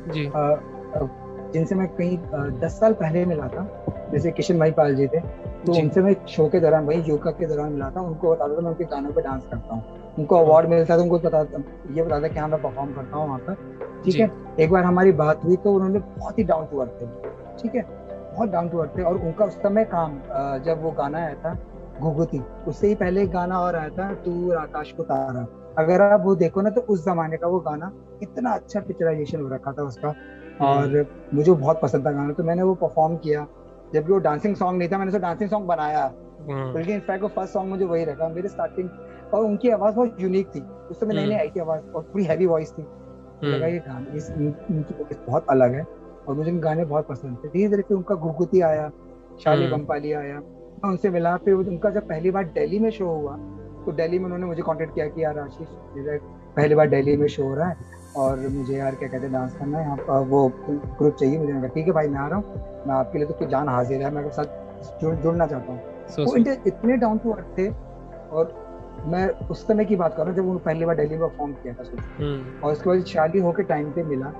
जी। जिनसे मैं कहीं दस साल पहले मिला था जैसे किशन भाई पाल जी थे तो उनसे मैं शो के दौरान वही योगा के दौरान मिला था उनको बताता था मैं उनके गानों पर डांस करता हूँ। उनको अवार्ड मिलता था उनको पता ये बताता कि हाँ मैं परफॉर्म करता हूँ वहाँ पर। ठीक है? एक बार हमारी बात हुई तो उन्होंने बहुत ही डाउन टू अर्थ थे। ठीक है? बहुत डाउन टू अर्थ थे और उनका उस समय काम जब वो गाना आया था घुघुती उससे ही पहले एक गाना और आया था तू आकाश को तारा। अगर आप वो देखो ना तो उस जमाने का वो गाना इतना अच्छा पिक्चराइजेशन हो रखा था उसका। हम्म। और मुझे बहुत पसंद था गाना तो मैंने वो परफॉर्म किया। जबकि वो डांसिंग सॉन्ग नहीं था मैंने उसे डांसिंग सॉन्ग बनाया। हम्म। बल्कि इनफैक्ट वो फ़र्स्ट सॉन्ग मुझे वही रखा मेरे स्टार्टिंग और उनकी आवाज़ बहुत यूनिक थी। उस समय नई नई हम्म। आई थी आवाज़ और पूरी हैवी वॉइस थी। लगा ये गाना इस इनकी वॉइस बहुत अलग है और मुझे गाने बहुत पसंद थे। धीरे धीरे फिर उनका गुगुती आया शाली बम्पाली आया। मैं उनसे मिला फिर उनका जब पहली बार दिल्ली में शो हुआ तो दिल्ली में उन्होंने मुझे कांटेक्ट किया कि यार आशीष पहली बार दिल्ली में शो हो रहा है। और मुझे यार क्या कहते हैं डांस करना है यहाँ पर वो ग्रुप चाहिए मुझे कहा ठीक है भाई मैं आ रहा हूँ मैं आपके लिए तो कुछ जान हाजिर है मैं आपके साथ जुड़ जुड़ना चाहता हूँ so, वो so. इतने डाउन टू अर्थ थे और मैं उस समय की बात कर रहा हूँ जब उन्होंने पहली बार दिल्ली में परफॉर्म किया था hmm. और उसके बाद शादी होकर टाइम पे मिला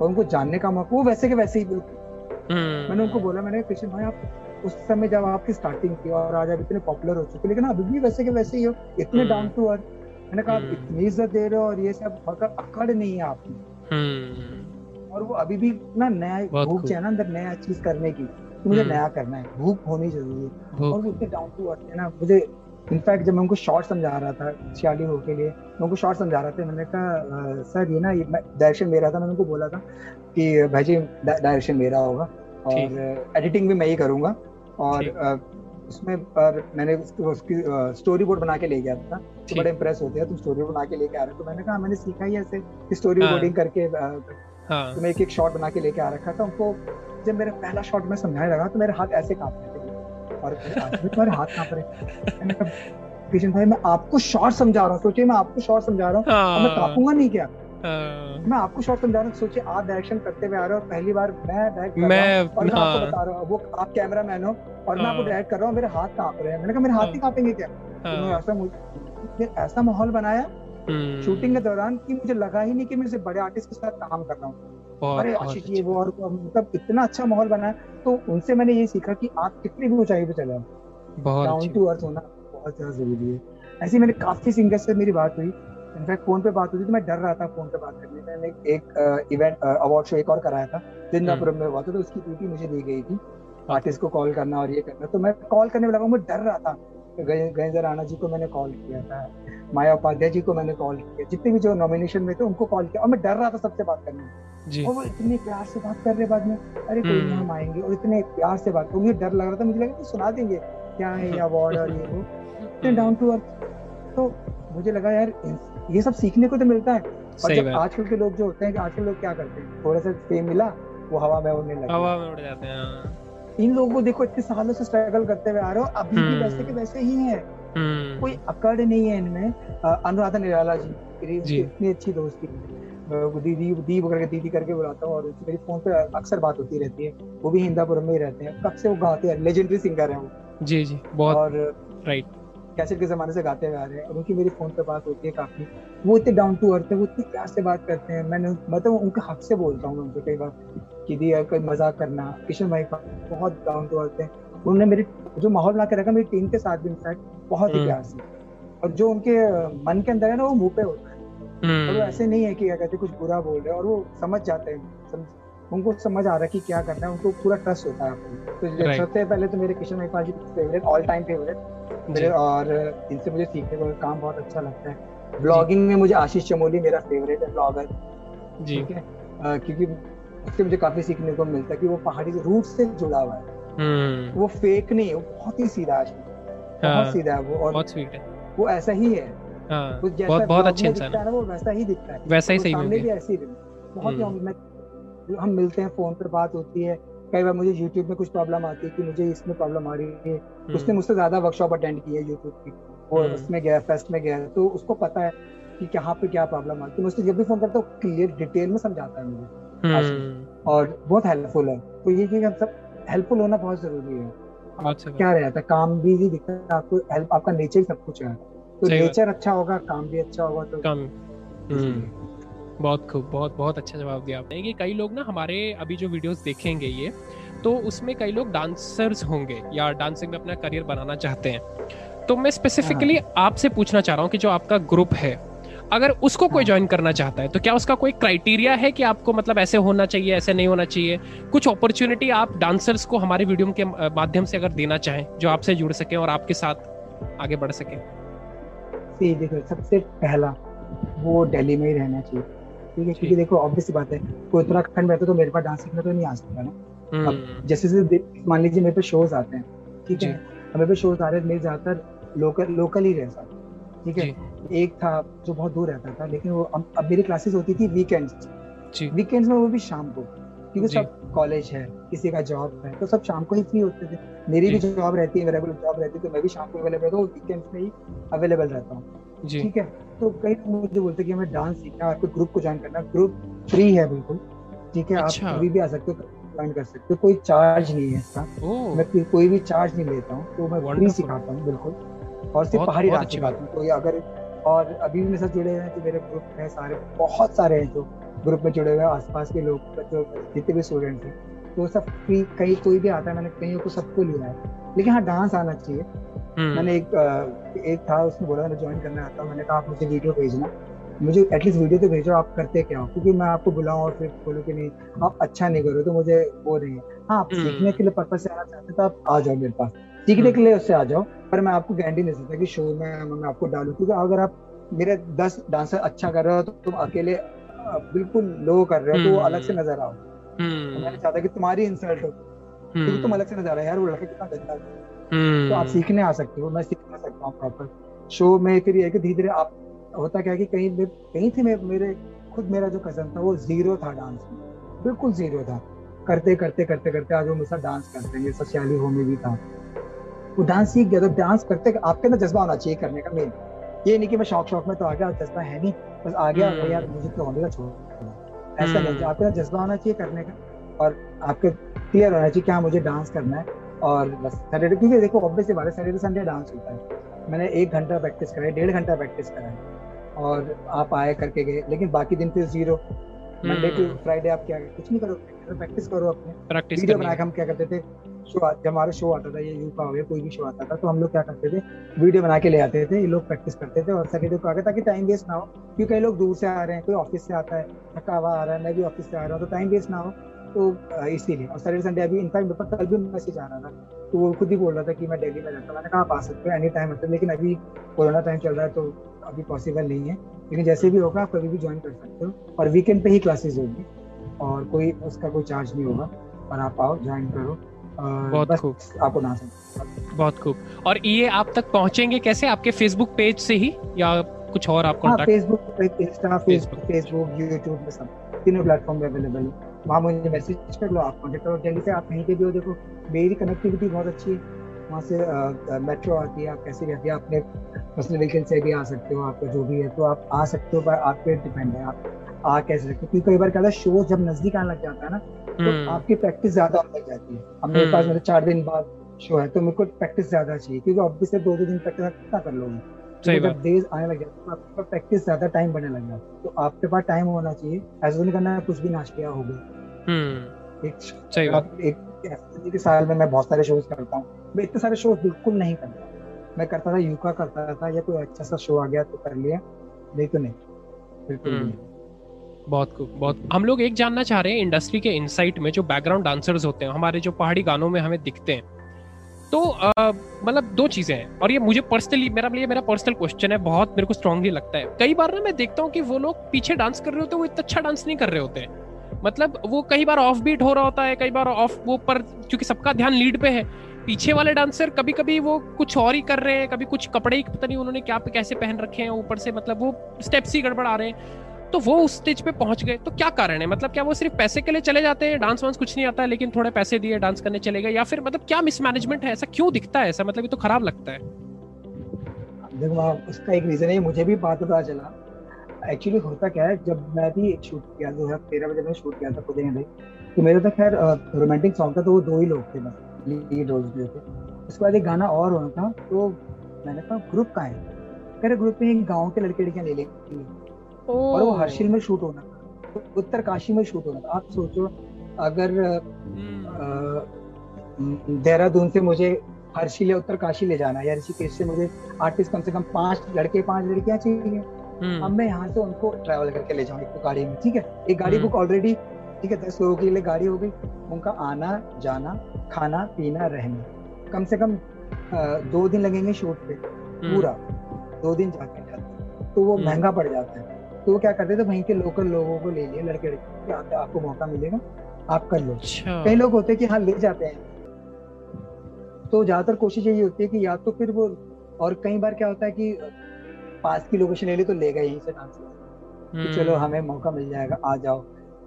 और उनको जानने का मौका वो वैसे के वैसे ही बिल्कुल hmm. मैंने उनको बोला मैंने कृष्ण भाई आप उस समय जब आपकी स्टार्टिंग की और आज आप इतने पॉपुलर हो चुके लेकिन अभी भी वैसे के वैसे ही हो इतने डाउन टू अर्थ मैंने कहा आप हम्म। इतनी इज़्ज़त दे रहे हो और ये सब मतलब अकड़ नहीं है आप हम्म। और वो अभी भी ना नया भूख चाहिए ना अंदर नया चीज़ करने की तो मुझे हम्म। नया करना है भूख होनी ज़रूरी है और वो इतने डाउन टू अर्थ है ना मुझे इनफैक्ट जब मैं उनको शॉर्ट समझा रहा था सियाली हो के लिए मैं उनको शॉर्ट समझा रहा था मैंने कहा सर ये ना ये डायरेक्शन मेरा था मैंने उनको बोला था कि भाई जी डायरेक्शन मेरा होगा और एडिटिंग भी मैं ही करूँगा और उसमें पर मैंने उसकी स्टोरी बोर्ड बना के ले गया था तो बड़े इम्प्रेस होते हैं तुम स्टोरी बना के लेके आ रहे हो। तो मैंने कहा मैंने सीखा ही ऐसे स्टोरी हाँ। बोर्डिंग करके हाँ। तो मैं एक एक शॉट बना के लेके आ रखा था। उनको जब मेरा पहला शॉट मैं समझाने लगा तो मेरे हाथ ऐसे काँप रहे थे और तुम्हारे हाथ काँप रहे। किशन भाई मैं आपको शॉर्ट समझा रहा हूँ। सोचिए मैं आपको शॉर्ट समझा रहा हूँ। मैं कांपूँगा नहीं क्या? हाँ। मैं आपको शॉर्ट समझा रहा हूँ। सोचिए आप डायरेक्शन करते हुए आ रहे हो पहली बार मैं डायरेक्ट कर मैं, रहा हूँ और मैं हाँ। आपको बता रहा हूँ। वो आप कैमरा मैन हो और मैं आपको डायरेक्ट हाँ। कर रहा हूँ मेरे हाथ काँप रहे हैं। मैंने कहा मेरे हाथ नहीं कांपेंगे क्या? हाँ। ऐसा ऐसा माहौल बनाया शूटिंग हम्म। के दौरान कि मुझे लगा ही नहीं कि मैं बड़े आर्टिस्ट के साथ काम कर रहा हूँ। अरे आशीष ये वो और मतलब इतना अच्छा माहौल बनाया। तो उनसे मैंने ये सीखा कि आप कितनी भी ऊंचाई पे चले डाउन टू अर्थ होना बहुत ज़्यादा ज़रूरी है। ऐसी मैंने काफ़ी सिंगर से मेरी बात हुई। इनफैक्ट फ़ोन पे बात हुई तो मैं डर रहा था फ़ोन पे बात करने में। मैंने एक इवेंट अवार्ड शो एक और कराया था जिंदापुरम हम्म। में हुआ था तो उसकी ड्यूटी मुझे दी गई थी। आर्टिस्ट को कॉल करना और ये करना। तो मैं कॉल करने में लगा मैं डर रहा था। गजेंद्र राणा जी को मैंने कॉल किया था माया उपाध्याय जी को मैंने कॉल किया जितने भी जो नॉमिनेशन में थे उनको कॉल किया और मैं डर रहा था सबसे बात करने में। और वो इतने प्यार से बात कर रहे बाद में अरे कोई नहीं हम्म। हम आएँगे और इतने प्यार से बात मुझे डर लग रहा था मुझे लगा सुना देंगे क्या है ये अवार्ड और ये वो। इतने डाउन टू अर्थ तो मुझे लगा यार ये सब सीखने को तो मिलता है। और जब आजकल के लोग जो होते हैं आजकल लोग क्या करते हैं? थोड़ा सा फेम मिला वो हवा में उड़ने लगते हवा में उड़ जाते हैं हाँ। इन लोगों को देखो इतने सालों से स्ट्रगल करते हुए आ रहे हो अभी भी हम्म। वैसे के वैसे ही है। हम्म। कोई अकड़ नहीं है इनमें। अनुराधा निराला जी इतनी अच्छी दोस्ती। दीदी दीप करके दीदी करके बुलाता हूँ और मेरी फ़ोन पे अक्सर बात होती रहती है। वो भी हिंदापुर में ही रहते हैं। कब से वो गाते हैं? लेजेंडरी सिंगर है वो। जी जी। बहुत और राइट कैसेट के जमाने से गाते हुए आ रहे हैं और उनकी मेरी फ़ोन पे बात होती है काफ़ी। वो इतने डाउन टू अर्थ है वो इतनी प्यार से बात करते हैं। मैंने मतलब उनके हक से बोलता हूँ उनसे कई बार कि दी कोई मज़ाक करना किशन भाई बहुत डाउन टू अर्थ है। उन्होंने मेरी जो माहौल बना के रखा मेरी टीम के साथ भी इनफैक्ट बहुत ही हम्म। प्यार से। और जो उनके मन के अंदर है ना वो मुँह पे होता है। और वो हम्म। ऐसे नहीं है कि क्या कहते कुछ बुरा बोल रहे हैं और वो समझ जाते हैं उनको समझ आ रहा है कि क्या करना है उनको पूरा ट्रस्ट होता है आपको तो सबसे पहले तो मेरे Kishan Mahipal ji favourite all time favourite मेरे और इनसे मुझे सीखने को काम बहुत अच्छा लगता है। ब्लॉगिंग में मुझे आशीष चमोली मेरा फेवरेट है ब्लॉगर ठीक है? क्योंकि उससे मुझे काफ़ी सीखने को मिलता है कि वो पहाड़ी से रूट से जुड़ा हुआ है। हम्म। वो फेक नहीं है वो बहुत ही सीधा है। बहुत हाँ। सीधा है वो और बहुत स्वीट है। वो ऐसा ही है। हाँ, बहुत बहुत अच्छे इंसान है। वो वैसा ही दिखता है। वैसा ही सही सामने भी ऐसे ही बहुत ही हम्म। हम मिलते हैं फ़ोन पर बात होती है। कई बार मुझे यूट्यूब में कुछ प्रॉब्लम आती है कि मुझे इसमें प्रॉब्लम आ रही है। हम्म। उसने मुझसे ज़्यादा वर्कशॉप अटेंड की है यूट्यूब की। वो हम्म। उसमें गया फेस्ट में गया। तो उसको पता है कि कहाँ पे क्या प्रॉब्लम आती है। मुझसे जब भी फ़ोन करता हूँ क्लियर डिटेल में समझाता है मुझे। और बहुत हेल्पफुल है। तो ये हम सब हेल्पफुल होना बहुत ज़रूरी है। अच्छा। क्या रहता है? काम भी ही दिखता है। आपको हेल्प आपका नेचर सब कुछ है। तो नेचर अच्छा होगा काम भी अच्छा होगा तो काम। हम्म। बहुत खूब बहुत बहुत अच्छा जवाब दिया आपने। कि कई लोग ना हमारे अभी जो वीडियोस देखेंगे ये तो उसमें कई लोग डांसर्स होंगे या डांसिंग में अपना करियर बनाना चाहते हैं। तो मैं स्पेसिफिकली हाँ। आपसे पूछना चाह रहा हूँ कि जो आपका ग्रुप है अगर उसको कोई ज्वाइन हाँ। करना चाहता है तो क्या उसका कोई क्राइटेरिया है कि आपको मतलब ऐसे होना चाहिए ऐसे नहीं होना चाहिए? कुछ अपॉर्चुनिटी आप डांसर्स को हमारे वीडियो के माध्यम से अगर देना चाहें जो आपसे जुड़ सके और आपके साथ आगे बढ़ सके? देखो सबसे पहला वो दिल्ली में ही रहना चाहिए। ठीक है क्योंकि देखो ऑब्वियस बात है कोई उत्तराखंड में तो, तो मेरे पास डांस सीखने तो नहीं आ सकता ना। अब हम्म। जैसे जैसे मान लीजिए मेरे पे शोज़ आते हैं ठीक है? मेरे पे शोज़ आ रहे हैं मेरे ज़्यादातर लोकल लोकल ही रहता ठीक है? एक था जो बहुत दूर रहता था लेकिन वो अब मेरी क्लासेस होती थी वीकेंड्स वीकेंड्स में वो भी शाम को क्योंकि सब कॉलेज है किसी का जॉब है तो सब शाम को ही फ्री होते थे। मेरी भी जॉब रहती है रेगुलर जॉब रहती है तो मैं भी शाम को अवेलेबल रहता हूँ वीकेंड में ही अवेलेबल रहता हूँ ठीक है? तो कई लोग मुझे बोलते कि हमें डांस सीखना है आपको ग्रुप को ज्वाइन करना ग्रुप फ्री है बिल्कुल। ठीक है अच्छा। आप कभी भी आ सकते हो ज्वाइन कर सकते हो। कोई चार्ज नहीं है इसका। मैं कोई भी चार्ज नहीं लेता हूँ तो मैं फ्री सिखाता हूँ बिल्कुल। और सिर्फ़ पहाड़ी डांस सिखाता हूँ। तो अगर और अभी भी मेरे साथ जुड़े हुए हैं तो मेरे ग्रुप में सारे बहुत सारे हैं जो ग्रुप में जुड़े हुए हैं। आसपास के लोग जो जितने भी स्टूडेंट हैं तो सब फ्री कहीं कोई भी आता है मैंने कहीं को सबको लिया है। लेकिन हाँ डांस आना चाहिए। मैंने एक एक था उसने बोला मैं ज्वाइन करना आता मैंने कहा आप मुझे वीडियो भेजना। मुझे एटलीस्ट वीडियो तो भेजो आप करते क्या हो? क्योंकि मैं आपको बुलाऊं और फिर बोलूँ कि नहीं आप अच्छा नहीं करो तो मुझे वो नहीं है। हाँ आप हम्म। सीखने के लिए पर्पज से आना चाहते तो आप आ जाओ मेरे पास। सीखने के लिए उससे आ जाओ पर मैं आपको गारंटी नहीं सकता कि शो में मैं आपको डालू। क्योंकि अगर आप मेरे दस डांसर अच्छा कर रहे हो तो तुम अकेले बिल्कुल लो कर रहे हो तो वो अलग से हम्म। नज़र आओ हम्म। तो मैंने चाहता कि तुम्हारी इंसल्ट हो। क्योंकि तुम अलग से नज़र यार वो लड़का कितना गंदा तो आप सीखने आ सकते हो मैं सीखना सकता हूँ प्रॉपर शो में फिर ये कि धीरे धीरे आप होता क्या कि कहीं कहीं थे मेरे खुद मेरा जो कज़न था वो ज़ीरो था डांस में। बिल्कुल ज़ीरो था। करते करते करते करते आज वो मेरे साथ डांस करते हैं सचियाली हो में भी था। वो डांस सीख गया तो डांस करते आपके ना जज्बा होना चाहिए करने का मेन ये नहीं कि मैं शौक शौक में तो आ गया जज्बा है नहीं। बस आ गया हम्म। यार मुझे तो होने का छोड़ ऐसा नहीं हम्म। आपका जज्बा होना चाहिए करने का। और आपके क्लियर होना चाहिए क्या मुझे डांस करना है। और बस सैटरडे क्योंकि देखो ऑब्वियसली बात है सैटरडे संडे डांस होता है। मैंने एक घंटा प्रैक्टिस करा है डेढ़ घंटा प्रैक्टिस करा है। और आप आए करके गए लेकिन बाकी दिन फिर ज़ीरो मंडे टू फ्राइडे आप क्या कुछ नहीं करो प्रैक्टिस करो अपने। प्रैक्टिस वीडियो बना के हम क्या करते थे शो जब हमारा शो आता था ये यू का हो गया कोई भी शो आता था तो हम लोग क्या करते थे वीडियो बना के ले आते थे ये लोग प्रैक्टिस करते थे और सैटरडे को आगे ताकि टाइम वेस्ट ना हो। क्योंकि कई लोग दूर से आ रहे हैं कोई ऑफ़िस से आता है थका हुआ आ रहा है मैं भी ऑफ़िस से आ रहा हूँ तो टाइम वेस्ट ना हो। तो इसीलिए। और सैटरडे संडे अभी इनफैक्ट मेरे पास कल भी मैसेज आ रहा था तो वो खुद ही बोल रहा था कि मैं दिल्ली में रहता मैंने कहा आप आ सकते हो एनी टाइम मतलब लेकिन अभी कोरोना टाइम चल रहा है तो अभी पॉसिबल नहीं है। लेकिन जैसे भी होगा आप कभी भी ज्वाइन कर सकते हो। और वीकेंड पे ही क्लासेस होगी। और कोई उसका कोई चार्ज नहीं होगा। और आप आओ ज्वाइन करो। बहुत खूब। आपको ना बहुत खूब। और ये आप तक पहुँचेंगे कैसे? आपके फेसबुक पेज से ही? या कुछ और आप contact Facebook Insta Facebook Facebook YouTube में सब। तीनों प्लेटफॉर्म अवेलेबल है। वहाँ मुझे मैसेज कर लो आप कॉन्टेक्ट करो। दिल्ली से आप कहीं पे भी हो देखो मेरी कनेक्टिविटी बहुत अच्छी है। वहाँ से मेट्रो आती है आप कैसे भी आती है अपने पर्सनल व्हीकल से भी आ सकते हो आपका जो भी है तो आप आ सकते हो पर आप पे डिपेंड है। आप आ कैसे सकते हो? क्योंकि कई बार क्या शो जब नज़दीक आने लग जाता है ना तो हम्म। आपकी प्रैक्टिस ज़्यादा होने लग जाती है। अब मेरे पास हम्म। मतलब चार दिन बाद शो है तो मेरे को प्रैक्टिस ज़्यादा चाहिए क्योंकि ऑब्वियसली दो दो दिन प्रैक्टिस कितना कर लोगे? सही जब डेज़ आने लग जाते तो आपके प्रैक्टिस ज़्यादा टाइम बनने लग जाता तो आपके पास टाइम होना चाहिए। ऐसा नहीं करना कुछ भी नाच हो हम्म। एक सही बात। एक के साल में मैं बहुत सारे शोज़ करता हूँ। मैं इतने सारे शो बिल्कुल नहीं करता। मैं करता था यूका करता था या कोई अच्छा सा शो आ गया तो कर लिया। नहीं तो नहीं। बिल्कुल नहीं। बहुत बहुत हम लोग एक जानना चाह रहे हैं इंडस्ट्री के इनसाइट में जो बैकग्राउंड डांसर्स होते हैं हमारे जो पहाड़ी गानों में हमें दिखते हैं। तो मतलब दो चीज़ें हैं। और ये मुझे पर्सनली मेरा लिए मेरा पर्सनल क्वेश्चन है, बहुत मेरे को स्ट्रांगली लगता है। कई बार ना मैं देखता हूँ कि वो लोग पीछे डांस कर रहे होते हैं, वो इतना अच्छा डांस नहीं कर रहे होते हैं। मतलब वो कई बार ऑफ़ बीट हो रहा होता है, कई बार ऑफ़ वो पर, क्योंकि सबका ध्यान लीड पे है। पीछे वाले डांसर कभी कभी वो कुछ और ही कर रहे हैं, कभी कुछ कपड़े ही पता नहीं उन्होंने क्या, कैसे पहन रखे हैं, ऊपर से मतलब वो स्टेप्स ही गड़बड़ रहे हैं। तो वो उस स्टेज पे पहुँच गए। तो क्या कारण है? मतलब क्या वो सिर्फ़ पैसे के लिए चले जाते हैं? डांस वांस कुछ नहीं आता है, लेकिन थोड़े पैसे दिए डांस करने चले गए, या फिर मतलब क्या मिसमैनेजमेंट है? ऐसा क्यों दिखता है ऐसा? मतलब ये तो खराब लगता है। देखो उसका एक रीजन है मुझे भी बात पता चला। एक्चुअली होता क्या है, जब मैं भी शूट किया दो हज़ार तेरह बजे मैं शूट किया था खुद ही तो मेरे तो खैर रोमांटिक सॉन्ग था तो वो दो ही लोग थे बस लीड रोज थे। उसके बाद एक गाना और होना था तो मैंने कहा ग्रुप का है? कह ग्रुप में एक गाँव के लड़के लड़कियाँ ले लेंगे। और वो हर्षिल में शूट होना था तो उत्तरकाशी में शूट होना। था आप सोचो अगर हम्म। देहरादून से मुझे हर्षिल या उत्तरकाशी ले जाना या ऋषिकेश से मुझे आर्टिस्ट कम से कम पाँच लड़के पाँच लड़कियाँ चाहिए। हम्म। अब मैं यहाँ से उनको ट्रैवल करके ले जाऊँ एक गाड़ी में ठीक है? एक गाड़ी बुक ऑलरेडी ठीक है? दस लोगों के लिए गाड़ी हो गई। उनका आना जाना खाना पीना रहना। कम से कम दो दिन लगेंगे शूट पे हम्म। पूरा। दो दिन जाके तो वो महँगा पड़ जाता है। तो वो क्या करते थे वहीं के लोकल लोगों को ले लिए लड़के लड़के आपको मौका मिलेगा आप कर लो। अच्छा। कई लोग होते हैं कि हाँ ले जाते हैं। तो ज़्यादातर कोशिश यही होती है कि या तो फिर वो और कई बार क्या होता है कि पास की लोकेशन ले ली तो ले गए यहीं से डांस कि चलो हम्म। हमें मौका मिल जाएगा आ जाओ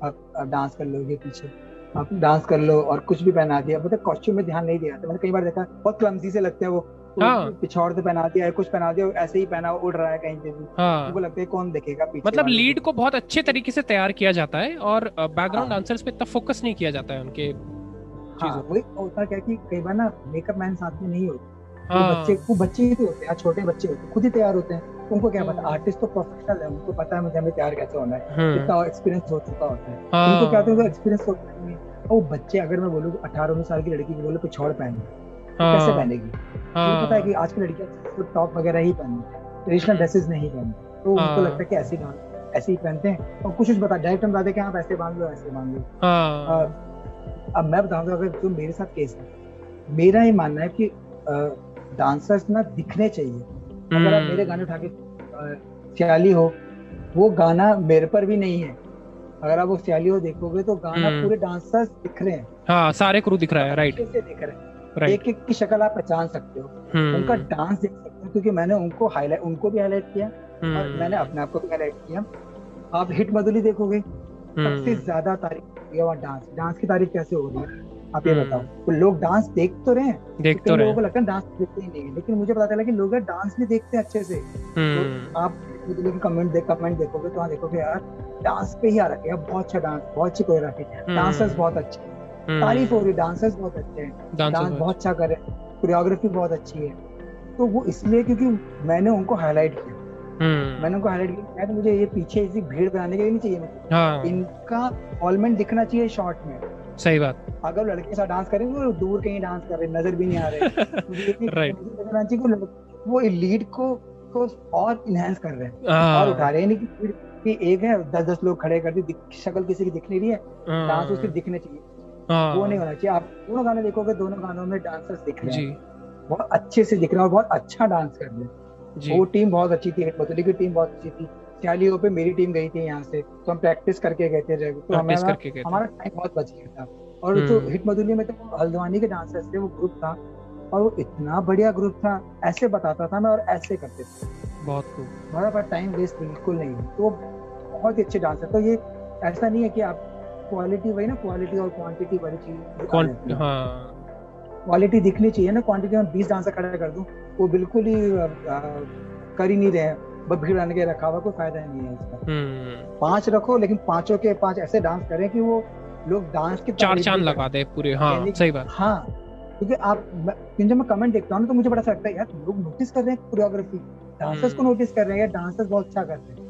अब अब डांस कर लोगे पीछे। आप डांस कर लो और कुछ भी पहना दिया मतलब कॉस्ट्यूम में ध्यान नहीं दिया। मैंने कई बार देखा बहुत क्लमसी से लगते हैं वो। हाँ। पिछौड़ से पहना दिया है कुछ पहना दिया ऐसे ही पहना उड़ रहा है कहीं पे भी। हाँ। उनको लगता है कौन देखेगा पीछे मतलब लीड को बहुत अच्छे तरीके से तैयार किया जाता है और बैकग्राउंड डांसर्स पे इतना फोकस नहीं किया जाता है उनके हाँ वही होता क्या कि कई बार ना मेकअप मैन साथ में नहीं होते। हाँ। बच्चे वो बच्चे ही तो होते हैं छोटे बच्चे होते हैं खुद ही तैयार होते हैं। उनको क्या पता आर्टिस्ट तो प्रोफेशनल है उनको पता है मुझे हमें तैयार कैसे होना है हम्म। कितना एक्सपीरियंस हो चुका होता है। उनको क्या होता है एक्सपीरियंस होता है वो बच्चे अगर मैं बोलूँ अठारह उन्नीस साल की लड़की की बोले पिछौड़ पहने। हाँ, कैसे पहनेगी? हाँ, पता है कि आज की लड़कियाँ तो टॉप वगैरह ही पहनती ट्रेडिशनल ड्रेसेस नहीं पहनती। तो हाँ, उनको लगता है कि ऐसे ही ऐसे ही पहनते हैं। और कुछ कुछ बता डायरेक्ट हम बताते आप ऐसे बाँध लो ऐसे बाँध लो। हाँ, अब मैं बताऊँगा अगर जो मेरे साथ केस है मेरा ये मानना है कि डांसर्स ना दिखने चाहिए। अगर आप मेरे हम्म। गाने उठा के सियाली हो वो गाना मेरे पर भी नहीं है। अगर आप वो सियाली हो देखोगे तो गाना हम्म। पूरे डांसर्स दिख रहे हैं। हाँ सारे क्रू दिख रहा है राइट दिख रहे हैं। एक एक की शक्ल आप पहचान सकते हो। हम्म। उनका डांस देख सकते हो क्योंकि मैंने उनको हाईलाइट उनको भी हाईलाइट किया और हम्म। मैंने अपने आप को भी हाईलाइट किया। आप हिट मधुली देखोगे हम्म। सबसे ज़्यादा तारीफ़ किया वहाँ डांस। डांस की तारीफ़ कैसे हो रही है? आप ये बताओ। तो लोग डांस देख तो रहे हैं देख तो लोगों को लगता है डांस देखते ही नहीं लेकिन मुझे पता चला कि लोग डांस भी देखते हैं अच्छे से। तो आप कमेंट देख कमेंट देखोगे तो वहाँ देखोगे यार डांस पे ही आ रखे हैं। बहुत अच्छा डांस बहुत अच्छी कोरियोग्राफी डांसर्स बहुत अच्छे। तारीफ़ हो रही डांसर्स बहुत अच्छे हैं। डांस बहुत अच्छा। करे। कोरियोग्राफी बहुत अच्छी है। तो वो इसलिए क्योंकि मैंने उनको हाईलाइट किया। हम्म। मैंने उनको हाईलाइट किया तो मुझे ये पीछे इसी भीड़ बनाने के लिए नहीं चाहिए हाँ। इनका ऑलमेंट दिखना चाहिए शॉर्ट में। सही बात। अगर लड़के के साथ डांस करेंगे तो दूर कहीं डांस कर रहे नज़र भी नहीं आ रहे। [laughs] राइट वो लीड को को और इनहेंस कर रहे हैं। हाँ। और उठा रहे हैं कि एक है दस दस लोग खड़े कर दी शक्ल किसी की दिख नहीं रही है। डांस हाँ। उसकी दिखने चाहिए। हाँ। वो नहीं होना चाहिए। आप दोनों गाने देखोगे दोनों गानों में डांसर्स दिख रहे हैं। बहुत अच्छे से दिख रहे हैं और बहुत अच्छा डांस कर रहे हैं। वो टीम बहुत अच्छी थी बतौली की टीम बहुत अच्छी थी। चालियों पे मेरी टीम गई थी यहाँ से। तो हम प्रैक्टिस करके गए थे तो हमारा हमारा टाइम बहुत बच गया था। और जो हिट हम्म। मधुली में तो हल्द्वानी के डांसर्स थे वो ग्रुप था। और वो इतना बढ़िया ग्रुप था ऐसे बताता था मैं और ऐसे करते थे। बहुत खूब हमारा पास टाइम वेस्ट बिल्कुल नहीं है। तो बहुत ही अच्छे डांसर तो ये ऐसा नहीं है कि आप क्वालिटी वही ना क्वालिटी और क्वांटिटी वाली चीज़। हाँ। क्वालिटी दिखनी चाहिए ना क्वांटिटी में बीस डांसर खड़ा कर दूँ वो बिल्कुल ही कर ही नहीं रहे बस भीड़ आने के रखा हुआ कोई फ़ायदा नहीं है इसका। हम्म। पाँच रखो लेकिन पाँचों के पाँच ऐसे डांस करें कि वो लोग डांस के चार चाँद लगा दे पूरे हाँ सही बात। हाँ क्योंकि आप जब मैं कमेंट देखता हूँ तो मुझे बड़ा सा लगता है यार लोग नोटिस कर रहे हैं कोरियोग्राफी डांसर्स को नोटिस कर रहे हैं डांसर्स बहुत अच्छा करते हैं। हम्म।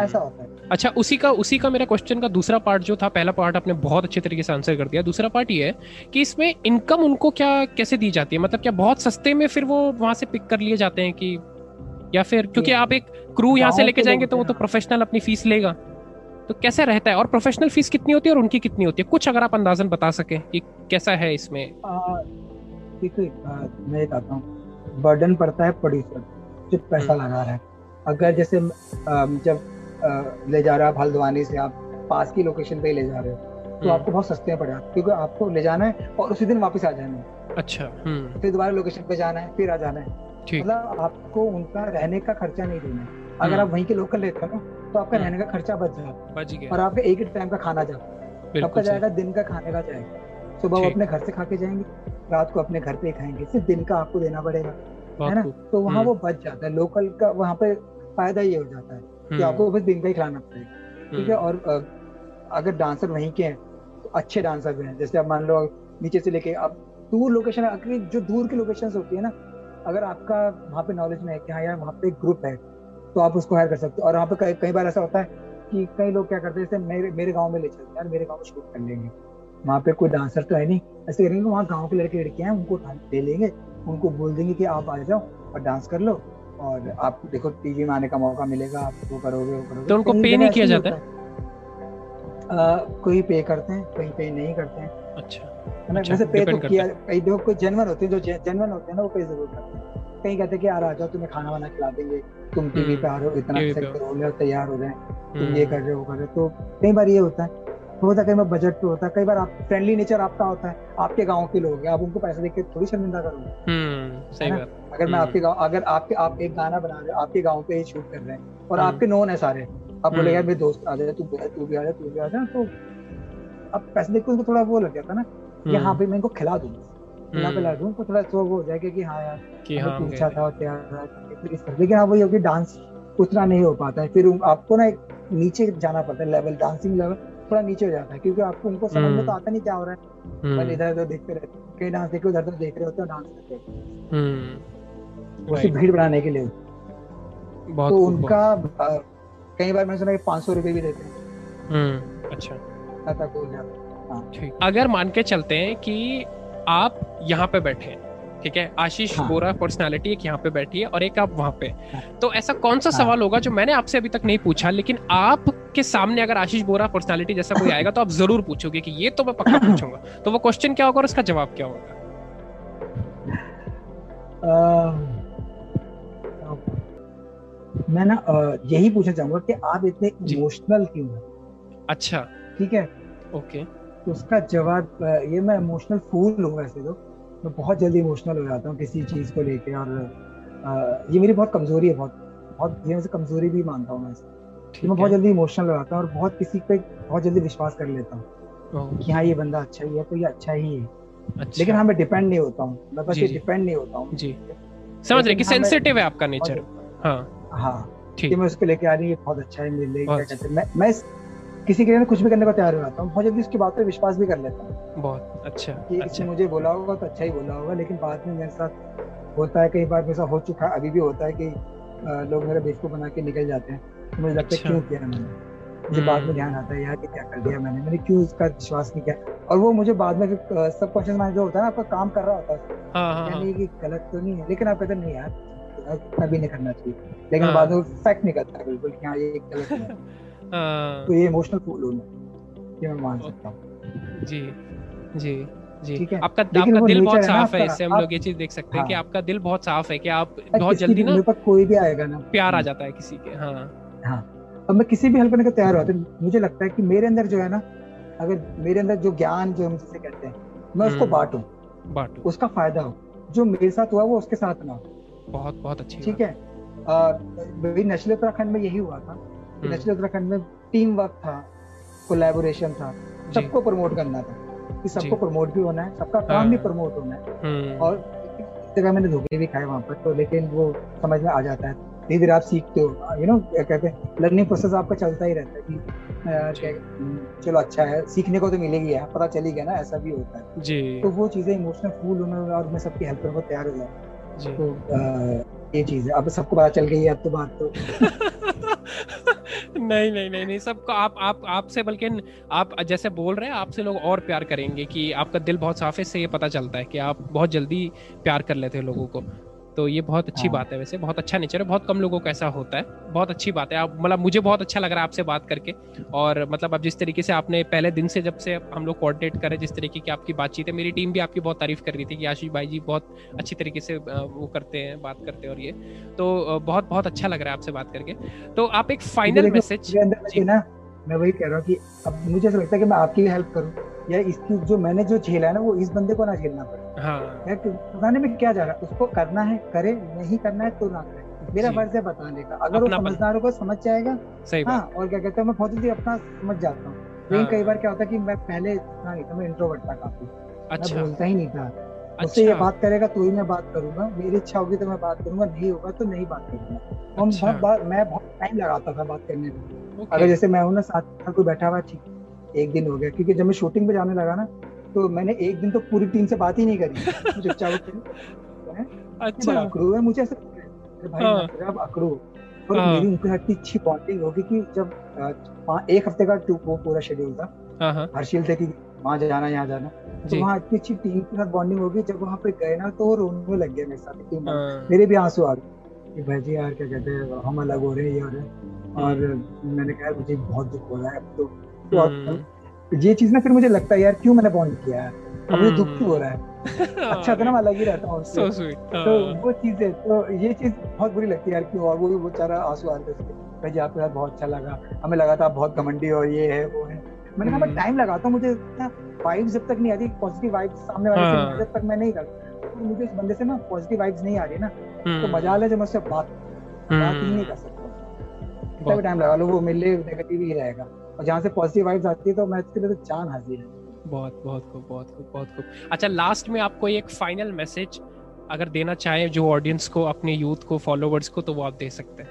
ऐसा होता है। अच्छा उसी का उसी का मेरा क्वेश्चन का दूसरा पार्ट जो था पहला पार्ट आपने बहुत अच्छे तरीके से आंसर कर दिया। दूसरा पार्ट ये है कि इसमें इनकम उनको क्या कैसे दी जाती है? मतलब क्या बहुत सस्ते में फिर वो वहाँ से पिक कर लिए जाते हैं कि या फिर क्योंकि आप एक क्रू यहाँ से लेके जाएँगे तो वो तो प्रोफेशनल अपनी फ़ीस लेगा। तो कैसे रहता है? और प्रोफेशनल फ़ीस कितनी होती है और उनकी कितनी होती है? कुछ अगर आप अंदाजन बता सके कि कैसा है इसमें। मैं हूँ बर्डन पड़ता है प्रोड्यूसर जो पैसा हम्म। लगा रहा है। अगर जैसे जब ले जा रहे हो आप हल्द्वानी से आप पास की लोकेशन पे ले जा रहे हो तो हम्म। आपको बहुत सस्ते पड़ेगा क्योंकि आपको ले जाना है और उसी दिन वापस आ जाना है। अच्छा हम्म। फिर दोबारा लोकेशन पे जाना है फिर आ जाना है। मतलब आपको उनका रहने का खर्चा नहीं देना है। अगर आप वहीं के लोकल लेते हो ना तो आपका रहने का खर्चा बच जाता और आपका एक ही टाइम का खाना जाता आपका जाएगा दिन का खाने का जाएगा। सुबह वो अपने घर से खा के जाएँगे रात को अपने घर पे खाएँगे। सिर्फ़ दिन का आपको देना पड़ेगा है ना? तो वहाँ वो बच जाता है। लोकल का वहाँ पे फ़ायदा ये हो जाता है कि हम्म। आपको बस दिन का ही खिलाना पड़ेगा ठीक है? हम्म। और अगर डांसर वहीं के हैं तो अच्छे डांसर भी हैं। जैसे आप मान लो नीचे से लेके आप दूर लोकेशन जो दूर की लोकेशन होती है ना अगर आपका वहाँ पे नॉलेज में है कि हाँ यार वहाँ पे एक ग्रुप है तो आप उसको हायर कर सकते हो। और वहाँ पे कई कई बार ऐसा होता है कि कई लोग क्या करते हैं जैसे मेरे मेरे गाँव में ले चलते हैं। यार मेरे गाँव में शूट कर लेंगे। वहाँ पे कोई डांसर तो है नहीं। ऐसे करेंगे वहाँ गाँव के लड़के लड़कियाँ हैं उनको ले लेंगे उनको बोल देंगे कि आप आ जाओ और डांस कर लो। और आप देखो टीवी में आने का मौका मिलेगा आप वो करोगे वो करोगे। तो उनको पे नहीं किया जाता है? कोई पे करते हैं कोई पे नहीं करते हैं। अच्छा। है ना? अच्छा, वैसे पे तो किया कई देखो कोई जनवन होते हैं जो जनवन होते हैं ना वो पे ज़रूर करते हैं। कहीं कहते हैं कि यार आ जाओ तुम्हें खाना वाना खिला देंगे। तुम टीवी हम्म, पे आ रहे हो इतना सेट हो गया तैयार हो जाए तुम ये हम्म। कर रहे हो वो कर रहे हो। तो कई बार ये होता है। है कई बार बजट पे होता है कई बार आप फ्रेंडली नेचर आपका होता है आपके गाँव के लोग हैं आप उनको पैसा देके थोड़ी शर्मिंदा करोगे हम्म, सही बात। अगर मैं आपके गाँव अगर आपके आप एक गाना बना रहे हो आपके गाँव पे शूट कर रहे हैं और आपके नोन है सारे आप बोले यार मेरे दोस्त आ जाए तू तू भी आ जा तू भी आ जा तो अब पैसे देख के उनको थोड़ा वो लग जाता ना कि हाँ भाई मैं इनको खिला दूँगा खिला पिला दूँ तो थोड़ा शौक हो जाएगा कि हाँ यार कि हाँ पूछा था तैयार लेकिन हाँ वही होगी डांस उतना नहीं हो पाता है। फिर आपको ना एक नीचे जाना पड़ता है लेवल डांसिंग लेवल थोड़ा नीचे हो जाता है क्योंकि आपको उनको समझ में तो आता नहीं क्या हो रहा है। बस इधर उधर देखते रहते कई डांस देखे उधर उधर देख रहे होते हैं डांस करते हैं। भीड़ बढ़ाने के लिए। तो उनका कई बार मैंने सुना पाँच सौ रुपए भी देते हैं। अच्छा। हाँ। अगर मान के चलते हैं कि आप यहाँ पे बैठे ठीक है? आशीष हाँ. बोरा पर्सनालिटी एक यहाँ पे बैठी है और एक आप वहाँ पे। हाँ. तो ऐसा कौन सा हाँ. सवाल होगा जो मैंने आपसे अभी तक नहीं पूछा लेकिन आपके सामने अगर आशीष बोरा पर्सनालिटी जैसा कोई आएगा तो आप ज़रूर पूछोगे कि ये तो मैं पक्का [coughs] पूछूँगा। तो वो क्वेश्चन क्या होगा और उसका जवाब क्या होगा? मैं ना यही पूछना चाहूँगा कि आप इतने इमोशनल क्यों हैं? अच्छा। ठीक है? ओके। उसका जवाब ये मैं इमोशनल फूल हूँ वैसे तो। मैं बहुत जल्दी इमोशनल हो जाता हूँ किसी चीज़ को लेके और आ, ये मेरी बहुत कमज़ोरी है बहुत बहुत ये कमज़ोरी भी मानता हूँ मैं इसे मैं बहुत जल्दी इमोशनल हो जाता हूँ और बहुत किसी पे बहुत जल्दी विश्वास कर लेता हूँ कि हाँ ये बंदा अच्छा ही है तो ये अच्छा ही है। अच्छा। लेकिन हाँ मैं डिपेंड नहीं होता हूँ मैं बस ये डिपेंड नहीं होता हूँ। जी। समझ रहे कि सेंसिटिव है आपका नेचर हाँ। हाँ ठीक। है मैं उसको लेके आ रही है बहुत अच्छा है मेरे लिए क्या कहते हैं। मैं किसी के लिए कुछ भी करने को तैयार हो जाता हूँ। बहुत जल्दी उसकी बात पर विश्वास भी कर लेता हूँ। बहुत अच्छा कि अच्छा। मुझे बोला होगा तो अच्छा ही बोला होगा लेकिन बाद में मेरे साथ होता है कई बार मेरे साथ हो चुका है अभी भी होता है कि लोग मेरा बेवकूफ़ बना के निकल जाते हैं। तो मुझे लगता है अच्छा। क्यों किया मैंने? मुझे बाद में हम्म। ध्यान आता है यार कि क्या कर दिया मैंने? मैंने क्यों उसका विश्वास नहीं किया? और वो मुझे बाद में सब क्वेश्चन माइंड जो होता है ना आपका काम कर रहा होता है। हाँ, हाँ, यानी हाँ। कि गलत तो नहीं है लेकिन आप कहते नहीं यार इतना भी नहीं करना चाहिए। लेकिन बाद में फैक्ट नहीं करता बिल्कुल कि हाँ ये गलत है। [laughs] तो ये इमोशनल फूल होना ये मैं मान सकता हूँ। जी जी जी। ठीक है। आपका आपका दिल बहुत साफ़ है इससे हम लोग ये चीज़ देख सकते हैं कि हाँ। आपका दिल बहुत साफ़ है कि आप बहुत जल्दी ना कोई भी आएगा ना। प्यार आ जाता है किसी के हाँ। हाँ। अब मैं किसी भी हेल्प करने को तैयार होता हूँ मुझे लगता है कि मेरे अंदर जो है ना अगर मेरे अंदर जो ज्ञान जो हम जिसे कहते हैं मैं उसको हम्म। बांटू। बांटू। उसका फ़ायदा हो। जो मेरे साथ हुआ वो उसके साथ ना हो। बहुत बहुत अच्छी ठीक है? वही नेशनल उत्तराखंड में यही हुआ था। नेशनल हम्म। उत्तराखंड में टीम वर्क था कोलैबोरेशन था सबको प्रमोट करना था। कि सबको प्रमोट भी होना है सबका काम भी प्रमोट हाँ। होना है। हम्म। और जगह मैंने धोखे भी खाए वहाँ पर तो लेकिन वो समझ में आ जाता है। धीरे धीरे आप सीखते हो। यू नो कहते हैं लर्निंग प्रोसेस आपका चलता ही रहता है कि चलो अच्छा है सीखने को तो मिलेगी यार पता चली गया ना ऐसा भी होता है। जी। तो वो चीज़ें इमोशनल फूल होने और मैं सबकी हेल्प करने को तैयार हो जाऊँ तो ये चीज़ है। अब सबको पता चल गई है अब तो बात तो। [laughs] नहीं नहीं नहीं नहीं, सबको आप आप, आपसे बल्कि आप जैसे बोल रहे हैं, आपसे लोग और प्यार करेंगे कि आपका दिल बहुत साफ़ है से ये पता चलता है कि आप बहुत जल्दी प्यार कर लेते हैं लोगों को। तो ये बहुत अच्छी हाँ. बात है वैसे बहुत अच्छा नेचर है बहुत कम लोगों का ऐसा होता है बहुत अच्छी बात है। आप मतलब मुझे बहुत अच्छा लग रहा है आपसे बात करके और मतलब अब जिस तरीके से आपने पहले दिन से जब से हम लोग कोऑर्डिनेट करें जिस तरीके की आपकी बातचीत है मेरी टीम भी आपकी बहुत तारीफ़ कर रही थी कि आशीष भाई जी बहुत अच्छी तरीके से वो करते हैं बात करते हैं और ये। तो बहुत बहुत अच्छा लग रहा है आपसे बात करके। तो आप एक फाइनल मैसेज मैं वही कह रहा हूँ कि अब मुझे ऐसा लगता है कि मैं आपकी भी हेल्प करूँ। या इसकी जो मैंने जो झेला है ना वो इस बंदे को ना झेलना पड़े। हाँ। बताने में क्या जा रहा है उसको करना है करे नहीं करना है तो ना करे। मेरा फ़र्ज़ है बताने का। अगर वो समझदार होगा समझ जाएगा सही हाँ और क्या कहते हैं मैं बहुत जल्दी अपना समझ जाता हूँ। लेकिन हाँ। कई बार क्या होता है कि मैं पहले इतना नहीं था मैं इंट्रोवर्ट था काफ़ी। अच्छा। मैं बोलता ही नहीं था। उससे ये अच्छा। बात करेगा तो ही मैं बात करूँगा। मेरी इच्छा होगी तो मैं बात करूँगा नहीं होगा तो नहीं बात करूँगा। अच्छा। मैं बहुत टाइम लगाता था बात करने में। अगर जैसे मैं हूँ ना साथ कोई बैठा हुआ ठीक। एक दिन हो गया क्योंकि जब मैं शूटिंग पे जाने लगा ना तो मैंने एक दिन तो पूरी टीम से बात ही नहीं करी। [laughs] अच्छा। अकड़ू है मुझे ऐसा भाई हाँ। अकड़ू और हाँ। मेरी उनके साथ अच्छी बॉन्डिंग होगी कि जब एक हफ़्ते का टू वो पूरा शेड्यूल था। हाँ। हर्षिल थे कि वहाँ जाना यहाँ जाना। तो वहाँ इतनी अच्छी टीम के साथ बॉन्डिंग होगी जब वहाँ पे गए ना तो रोने लग गया मेरे साथ मेरे भी आँसू आ गए कि भाई जी यार क्या कहते हैं हम अलग हो रहे हैं ये हो रहे हैं। और हम्म। मैंने कहा मुझे बहुत दुख हो रहा है अब तो हम्म। ये चीज़ ना फिर मुझे लगता है यार क्यों मैंने बॉन्ड किया है? अब मुझे दुख क्यों हो रहा है? [laughs] अच्छा तो ना मैं अलग ही रहता हूँ [laughs] so तो हाँ। वो चीज़ है तो ये चीज़ बहुत बुरी लगती है यार क्यों? और वो भी बेचारा आँसू आ रहे थे भाई जी आपके साथ बहुत अच्छा लगा। हमें लगा था आप बहुत घमंडी और ये है वो है। मैंने कहा मैं टाइम हम्म। लगाता हूँ मुझे वाइब जब तक नहीं आती पॉजिटिव वाइब सामने वाले से हाँ। जब तक मैं नहीं करता तो मुझे इस बंदे से ना पॉजिटिव वाइब्स नहीं आ रही ना तो हम्म। मज़ा है जब मैं उससे बात बात ही नहीं कर सकता। टाइम लगा लो वो मेरे लिए नेगेटिव ही रहेगा। और जहाँ से पॉजिटिव वाइब्स आती है तो मैं इसके लिए तो जान हाजिर है। बहुत बहुत खूब बहुत खूब बहुत खूब। अच्छा लास्ट में आपको एक फाइनल मैसेज अगर देना चाहे जो ऑडियंस को अपने यूथ को फॉलोवर्स को तो वो आप दे सकते हैं।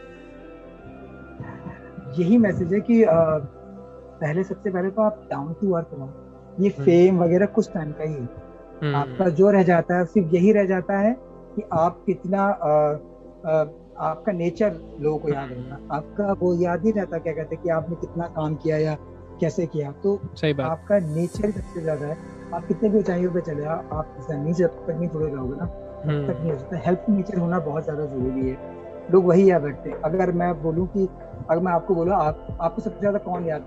यही मैसेज है कि आ, पहले सबसे पहले तो आप डाउन टू अर्थ रहो। ये फेम हम्म। वगैरह कुछ टाइम का ही है। हम्म। आपका जो रह जाता है सिर्फ़ यही रह जाता है कि आप कितना आ, आ, आपका नेचर लोगों को याद रहता आपका वो याद ही रहता क्या कहते हैं कि आपने कितना काम किया या कैसे किया। तो सही बात। आपका नेचर सबसे ज़्यादा है। आप कितने भी ऊंचाइयों पे चले आप नीचे जब तक नहीं जुड़े रहोगे ना तब हम्म। तक नहीं हो सकता। हेल्प नेचर होना बहुत ज़्यादा ज़रूरी है। लोग वही याद रखते हैं। अगर मैं बोलूँ कि अगर मैं आपको बोलूँ आप आपको सबसे ज़्यादा कौन याद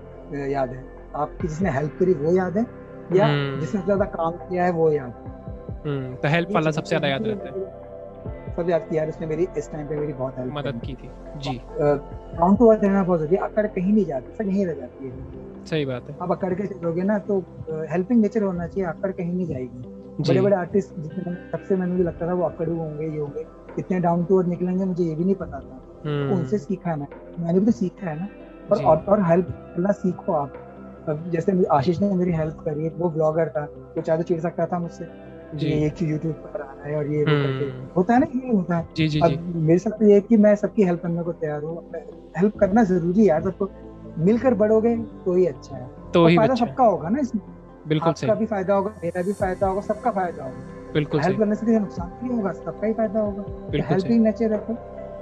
याद है? आपकी जिसने हेल्प करी वो याद है? या हम्म। जिसने ज़्यादा काम किया है वो याद हम्म, तो हेल्प वाला सबसे ज़्यादा याद रहता है। सब याद किया उसने मेरी इस टाइम पे मेरी बहुत हेल्प मदद की थी। जी। डाउन टू अर्थ रहना बहुत ज़रूरी है। अकड़ कहीं नहीं जाती सब यहीं रह जाती है। सही बात है। अब अकड़ के चलोगे ना तो हेल्पिंग नेचर होना चाहिए अकड़ कहीं नहीं जाएगी। बड़े बड़े आर्टिस्ट जितने सबसे मैंने मुझे लगता था वो अकड़ू होंगे ये होंगे। इतने डाउन टू अर्थ निकलेंगे मुझे ये भी नहीं पता था। तो उनसे सीखा है मैंने। मैंने भी तो सीखा है ना। और और हेल्प करना सीखो आप। जैसे आशीष ने मेरी हेल्प करी वो ब्लॉगर था वो चाहे तो चिड़ सकता था मुझसे। ये एक चीज़ यूट्यूब पर आना है और ये हम्म। होता है ना ये होता है। जी जी अब मेरे साथ तो ये कि मैं सबकी हेल्प करने को तैयार हूँ। हेल्प करना ज़रूरी है यार सबको मिलकर बढ़ोगे तो ही अच्छा है। तो ही फ़ायदा अच्छा सबका होगा ना इसमें। बिल्कुल आपका भी फ़ायदा होगा मेरा भी फ़ायदा होगा सबका फ़ायदा होगा। बिल्कुल हेल्प करने से नुकसान नहीं होगा सबका ही फ़ायदा होगा। हेल्पिंग नेचर रखो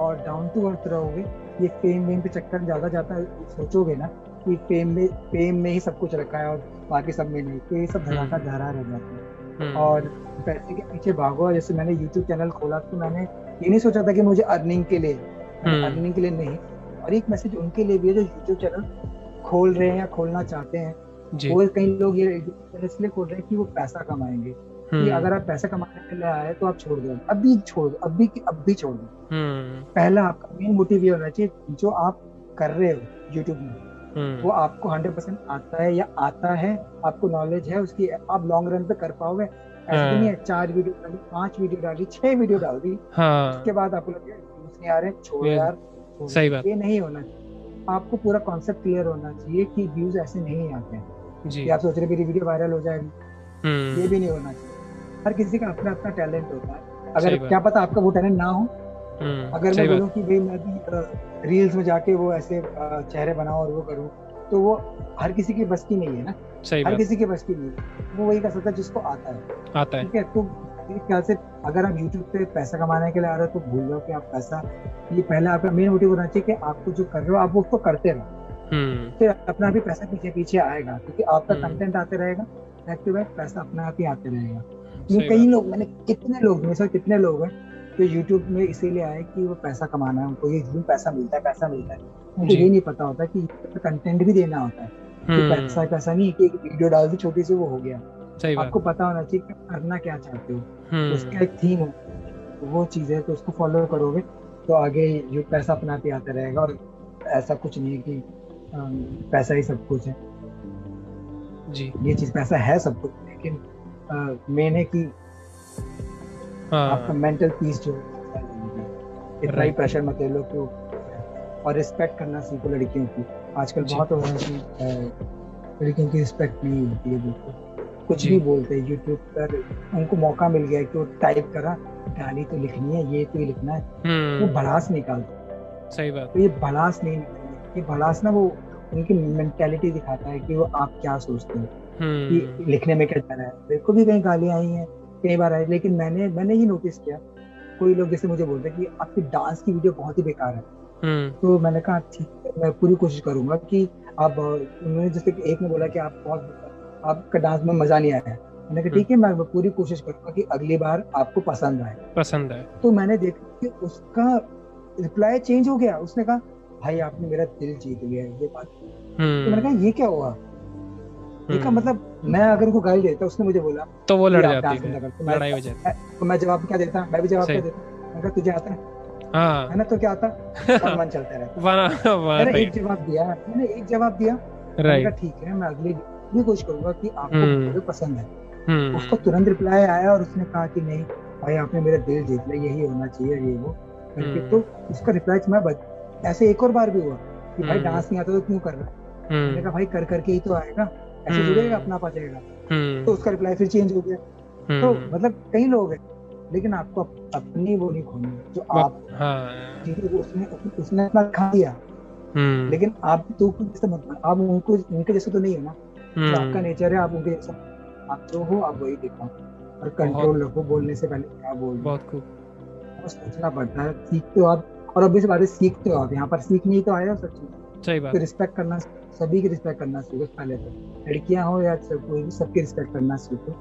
और डाउन टू अर्थ रहोगे। ये फेम वेम पे चक्कर ज़्यादा जाता है सोचोगे ना कि फेम में फेम में ही सब कुछ रखा है और बाकी सब में नहीं। तो ये सब धराका हम्म। धरा रह जाता है। और पैसे के पीछे भागो। जैसे मैंने यूट्यूब चैनल खोला तो मैंने ये नहीं सोचा था कि मुझे अर्निंग के लिए अर्निंग हम्म। के लिए नहीं और एक मैसेज उनके लिए भी है जो यूट्यूब चैनल खोल रहे हैं या खोलना चाहते हैं। वो कई लोग ये इसलिए खोल रहे हैं कि वो पैसा कमाएँगे। कि हम्म। अगर आप पैसा कमाने के लिए आए तो आप छोड़ दो अभी छोड़ दो अभी अब भी छोड़ दो। पहला आपका मेन मोटिव ये होना चाहिए जो आप कर रहे हो यूट्यूब में। हम्म। वो आपको हंड्रेड परसेंट आता है या आता है आपको नॉलेज है उसकी आप लॉन्ग रन पे कर पाओगे। ऐसा तो नहीं है चार वीडियो डाली पाँच वीडियो डाली छह वीडियो डाल दी। हाँ। उसके बाद आप लोग नहीं आ रहे छोड़ यार। सही बात। ये नहीं होना चाहिए। आपको पूरा कॉन्सेप्ट क्लियर होना चाहिए कि व्यूज़ ऐसे नहीं आते हैं। जी। आप सोच रहे मेरी वीडियो वायरल हो जाएगी। हम्म। ये भी नहीं होना चाहिए। हर किसी का अपना अपना टैलेंट होता है। अगर क्या पता आपका वो टैलेंट ना हो हम्म, अगर मैं बोलूँ कि भाई मैं भी रील्स में जाके वो ऐसे चेहरे बनाऊँ और वो करूँ तो वो हर किसी की बस की नहीं है ना? सही हर किसी की बस की नहीं है। वो वही कर सकता है जिसको आता है। आता है। ठीक है तो मेरे ख्याल से अगर आप यूट्यूब पे पैसा कमाने के लिए आ रहे हो तो भूल जाओ कि आप पैसा ये पहले आपका मेन मोटिव होना चाहिए कि आपको जो कर रहे हो आप उसको करते रहो। हम्म। फिर अपना भी पैसा पीछे पीछे आएगा क्योंकि आपका कंटेंट हम्म। आते रहेगा बैक टू बैक पैसा अपने आप ही आते रहेगा। कई लोग मैंने कितने लोग मेरे साथ कितने लोग हैं जो यूट्यूब में इसीलिए आए कि वो पैसा कमाना है उनको ये पैसा मिलता है पैसा मिलता है। उनको ये नहीं पता होता कि कंटेंट भी देना होता है। हम्म। पैसा पैसा नहीं कि एक वीडियो डाल दी छोटी सी वो हो गया। आपको पता होना चाहिए कि करना क्या चाहते हो। तो उसका एक थीम हो तो वो चीज़ है तो उसको फॉलो करोगे तो आगे जो पैसा अपना पे आता रहेगा और ऐसा कुछ नहीं है कि पैसा ही सब कुछ है। जी। ये चीज़ पैसा है सब कुछ लेकिन मैंने कि। आपका मेंटल पीस जो इतना ही प्रेशर मत ले लो कि और रिस्पेक्ट करना सीखो लड़कियों की। आजकल बहुत हो रहा है कि लड़कियों की रिस्पेक्ट नहीं होती है बिल्कुल। कुछ भी बोलते हैं यूट्यूब पर उनको मौका मिल गया कि वो टाइप करा गाली तो लिखनी है ये तो ही लिखना है। हम्म। वो भड़ास निकालते सही बात। तो ये भड़ास नहीं ये भड़ास ना वो उनकी मेंटेलिटी दिखाता है कि वो आप क्या सोचते हो। कि हम्म। लिखने में क्या जा है। मेरे को भी कहीं गालियाँ आई हैं। कई बार आए लेकिन मैंने मैंने ही नोटिस किया। कोई लोग जैसे मुझे बोलते हैं कि आपकी डांस की वीडियो बहुत ही बेकार है। हम्म। तो मैंने कहा ठीक है मैं पूरी कोशिश करूँगा कि आप उन्होंने जैसे एक ने बोला कि आप बहुत आपका डांस में मज़ा नहीं आया मैंने कहा ठीक है मैं पूरी कोशिश करूँगा कि अगली बार आपको पसंद आए। पसंद आए। तो मैंने देखा कि उसका रिप्लाई चेंज हो गया। उसने कहा भाई आपने मेरा दिल जीत लिया ये बात। तो मैंने हम्म। कहा ये क्या हुआ? देखा हम्म। मतलब मैं अगर उनको गाली देता उसने मुझे बोला तो वो लड़ जाती है लड़ाई हो जाती तो मैं जवाब क्या देता? मैं भी जवाब क्या देता? मैं तुझे आता है? हाँ। है ना तो क्या आता? [laughs] मन चलता रहता मैंने एक जवाब दिया मैंने एक जवाब दिया। राइट ठीक है मैं अगली भी कोशिश करूँगा कि आपको हम्म। पसंद है। हम्म। उसको तुरंत रिप्लाई आया और उसने कहा कि नहीं भाई आपने मेरा दिल जीत लिया यही होना चाहिए ये वो। करके तो उसका रिप्लाई मैं ऐसे एक और बार भी हुआ कि भाई डांस नहीं आता तो क्यों कर रहा? है मैंने कहा भाई कर करके ही तो आएगा। ऐसे हम्म। जुड़ेगा अपना पा जाएगा हम्म। तो उसका रिप्लाई फिर चेंज हो गया। तो हम्म। मतलब कई लोग हैं लेकिन आपको अपनी वो नहीं खोनी जो आप हाँ। उसने उसने अपना खा दिया लेकिन आप तो जैसे मत आप उनको उनके जैसे तो नहीं है ना। तो आपका नेचर है आप उनके जैसा आप जो हो आप वही देखो। और कंट्रोल रखो बोलने से पहले क्या बोल। बहुत खूब। सोचना पड़ता है सीखते हो आप। और अभी से बातें सीखते हो आप यहाँ पर सीखने ही तो आए हो सब चीज़। सही बात रिस्पेक्ट करना सभी की रिस्पेक्ट करना सीखो पहले तो। लड़कियाँ हो या सब कोई भी सबकी रिस्पेक्ट करना सीखो।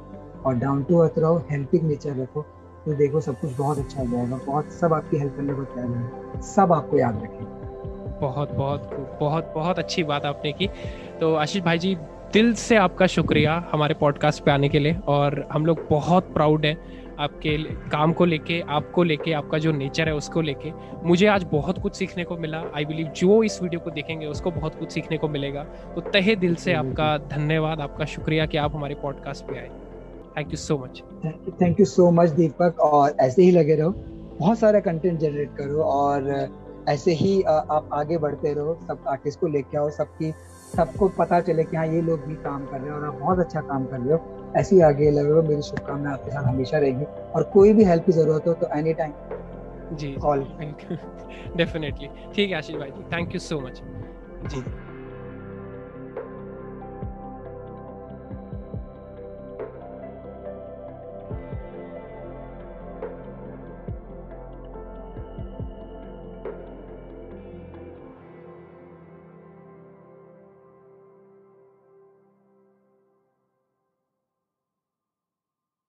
और डाउन टू अर्थ रहो हेल्पिंग नेचर रखो तो देखो सब कुछ बहुत अच्छा हो जाएगा। बहुत सब आपकी हेल्प करने को तैयार है। सब आपको याद रखें। बहुत बहुत बहुत बहुत अच्छी बात आपने की। तो आशीष भाई जी दिल से आपका शुक्रिया हमारे पॉडकास्ट पे आने के लिए। और हम लोग बहुत प्राउड हैं। आपके काम को लेके आपको लेके आपका जो नेचर है उसको लेके मुझे आज बहुत कुछ सीखने को मिला। आई बिलीव जो इस वीडियो को देखेंगे उसको बहुत कुछ सीखने को मिलेगा। तो तहे दिल से आपका धन्यवाद आपका शुक्रिया कि आप हमारे पॉडकास्ट पे आए। Thank you so much thank you so much Deepak और ऐसे ही लगे रहो। बहुत सारा कंटेंट जनरेट करो और ऐसे ही आप आगे बढ़ते रहो सब आर्टिस्ट को लेके आओ सबकी सबको पता चले कि हाँ ये लोग भी काम कर रहे हैं और आप बहुत अच्छा काम कर रहे हो। ऐसे ही आगे लगे हो मेरी शुभकामनाएँ आपके साथ हमेशा रहेगी। और कोई भी हेल्प की ज़रूरत हो तो any time ji call definitely [laughs] ठीक है आशीष भाई ji thank you so much ji.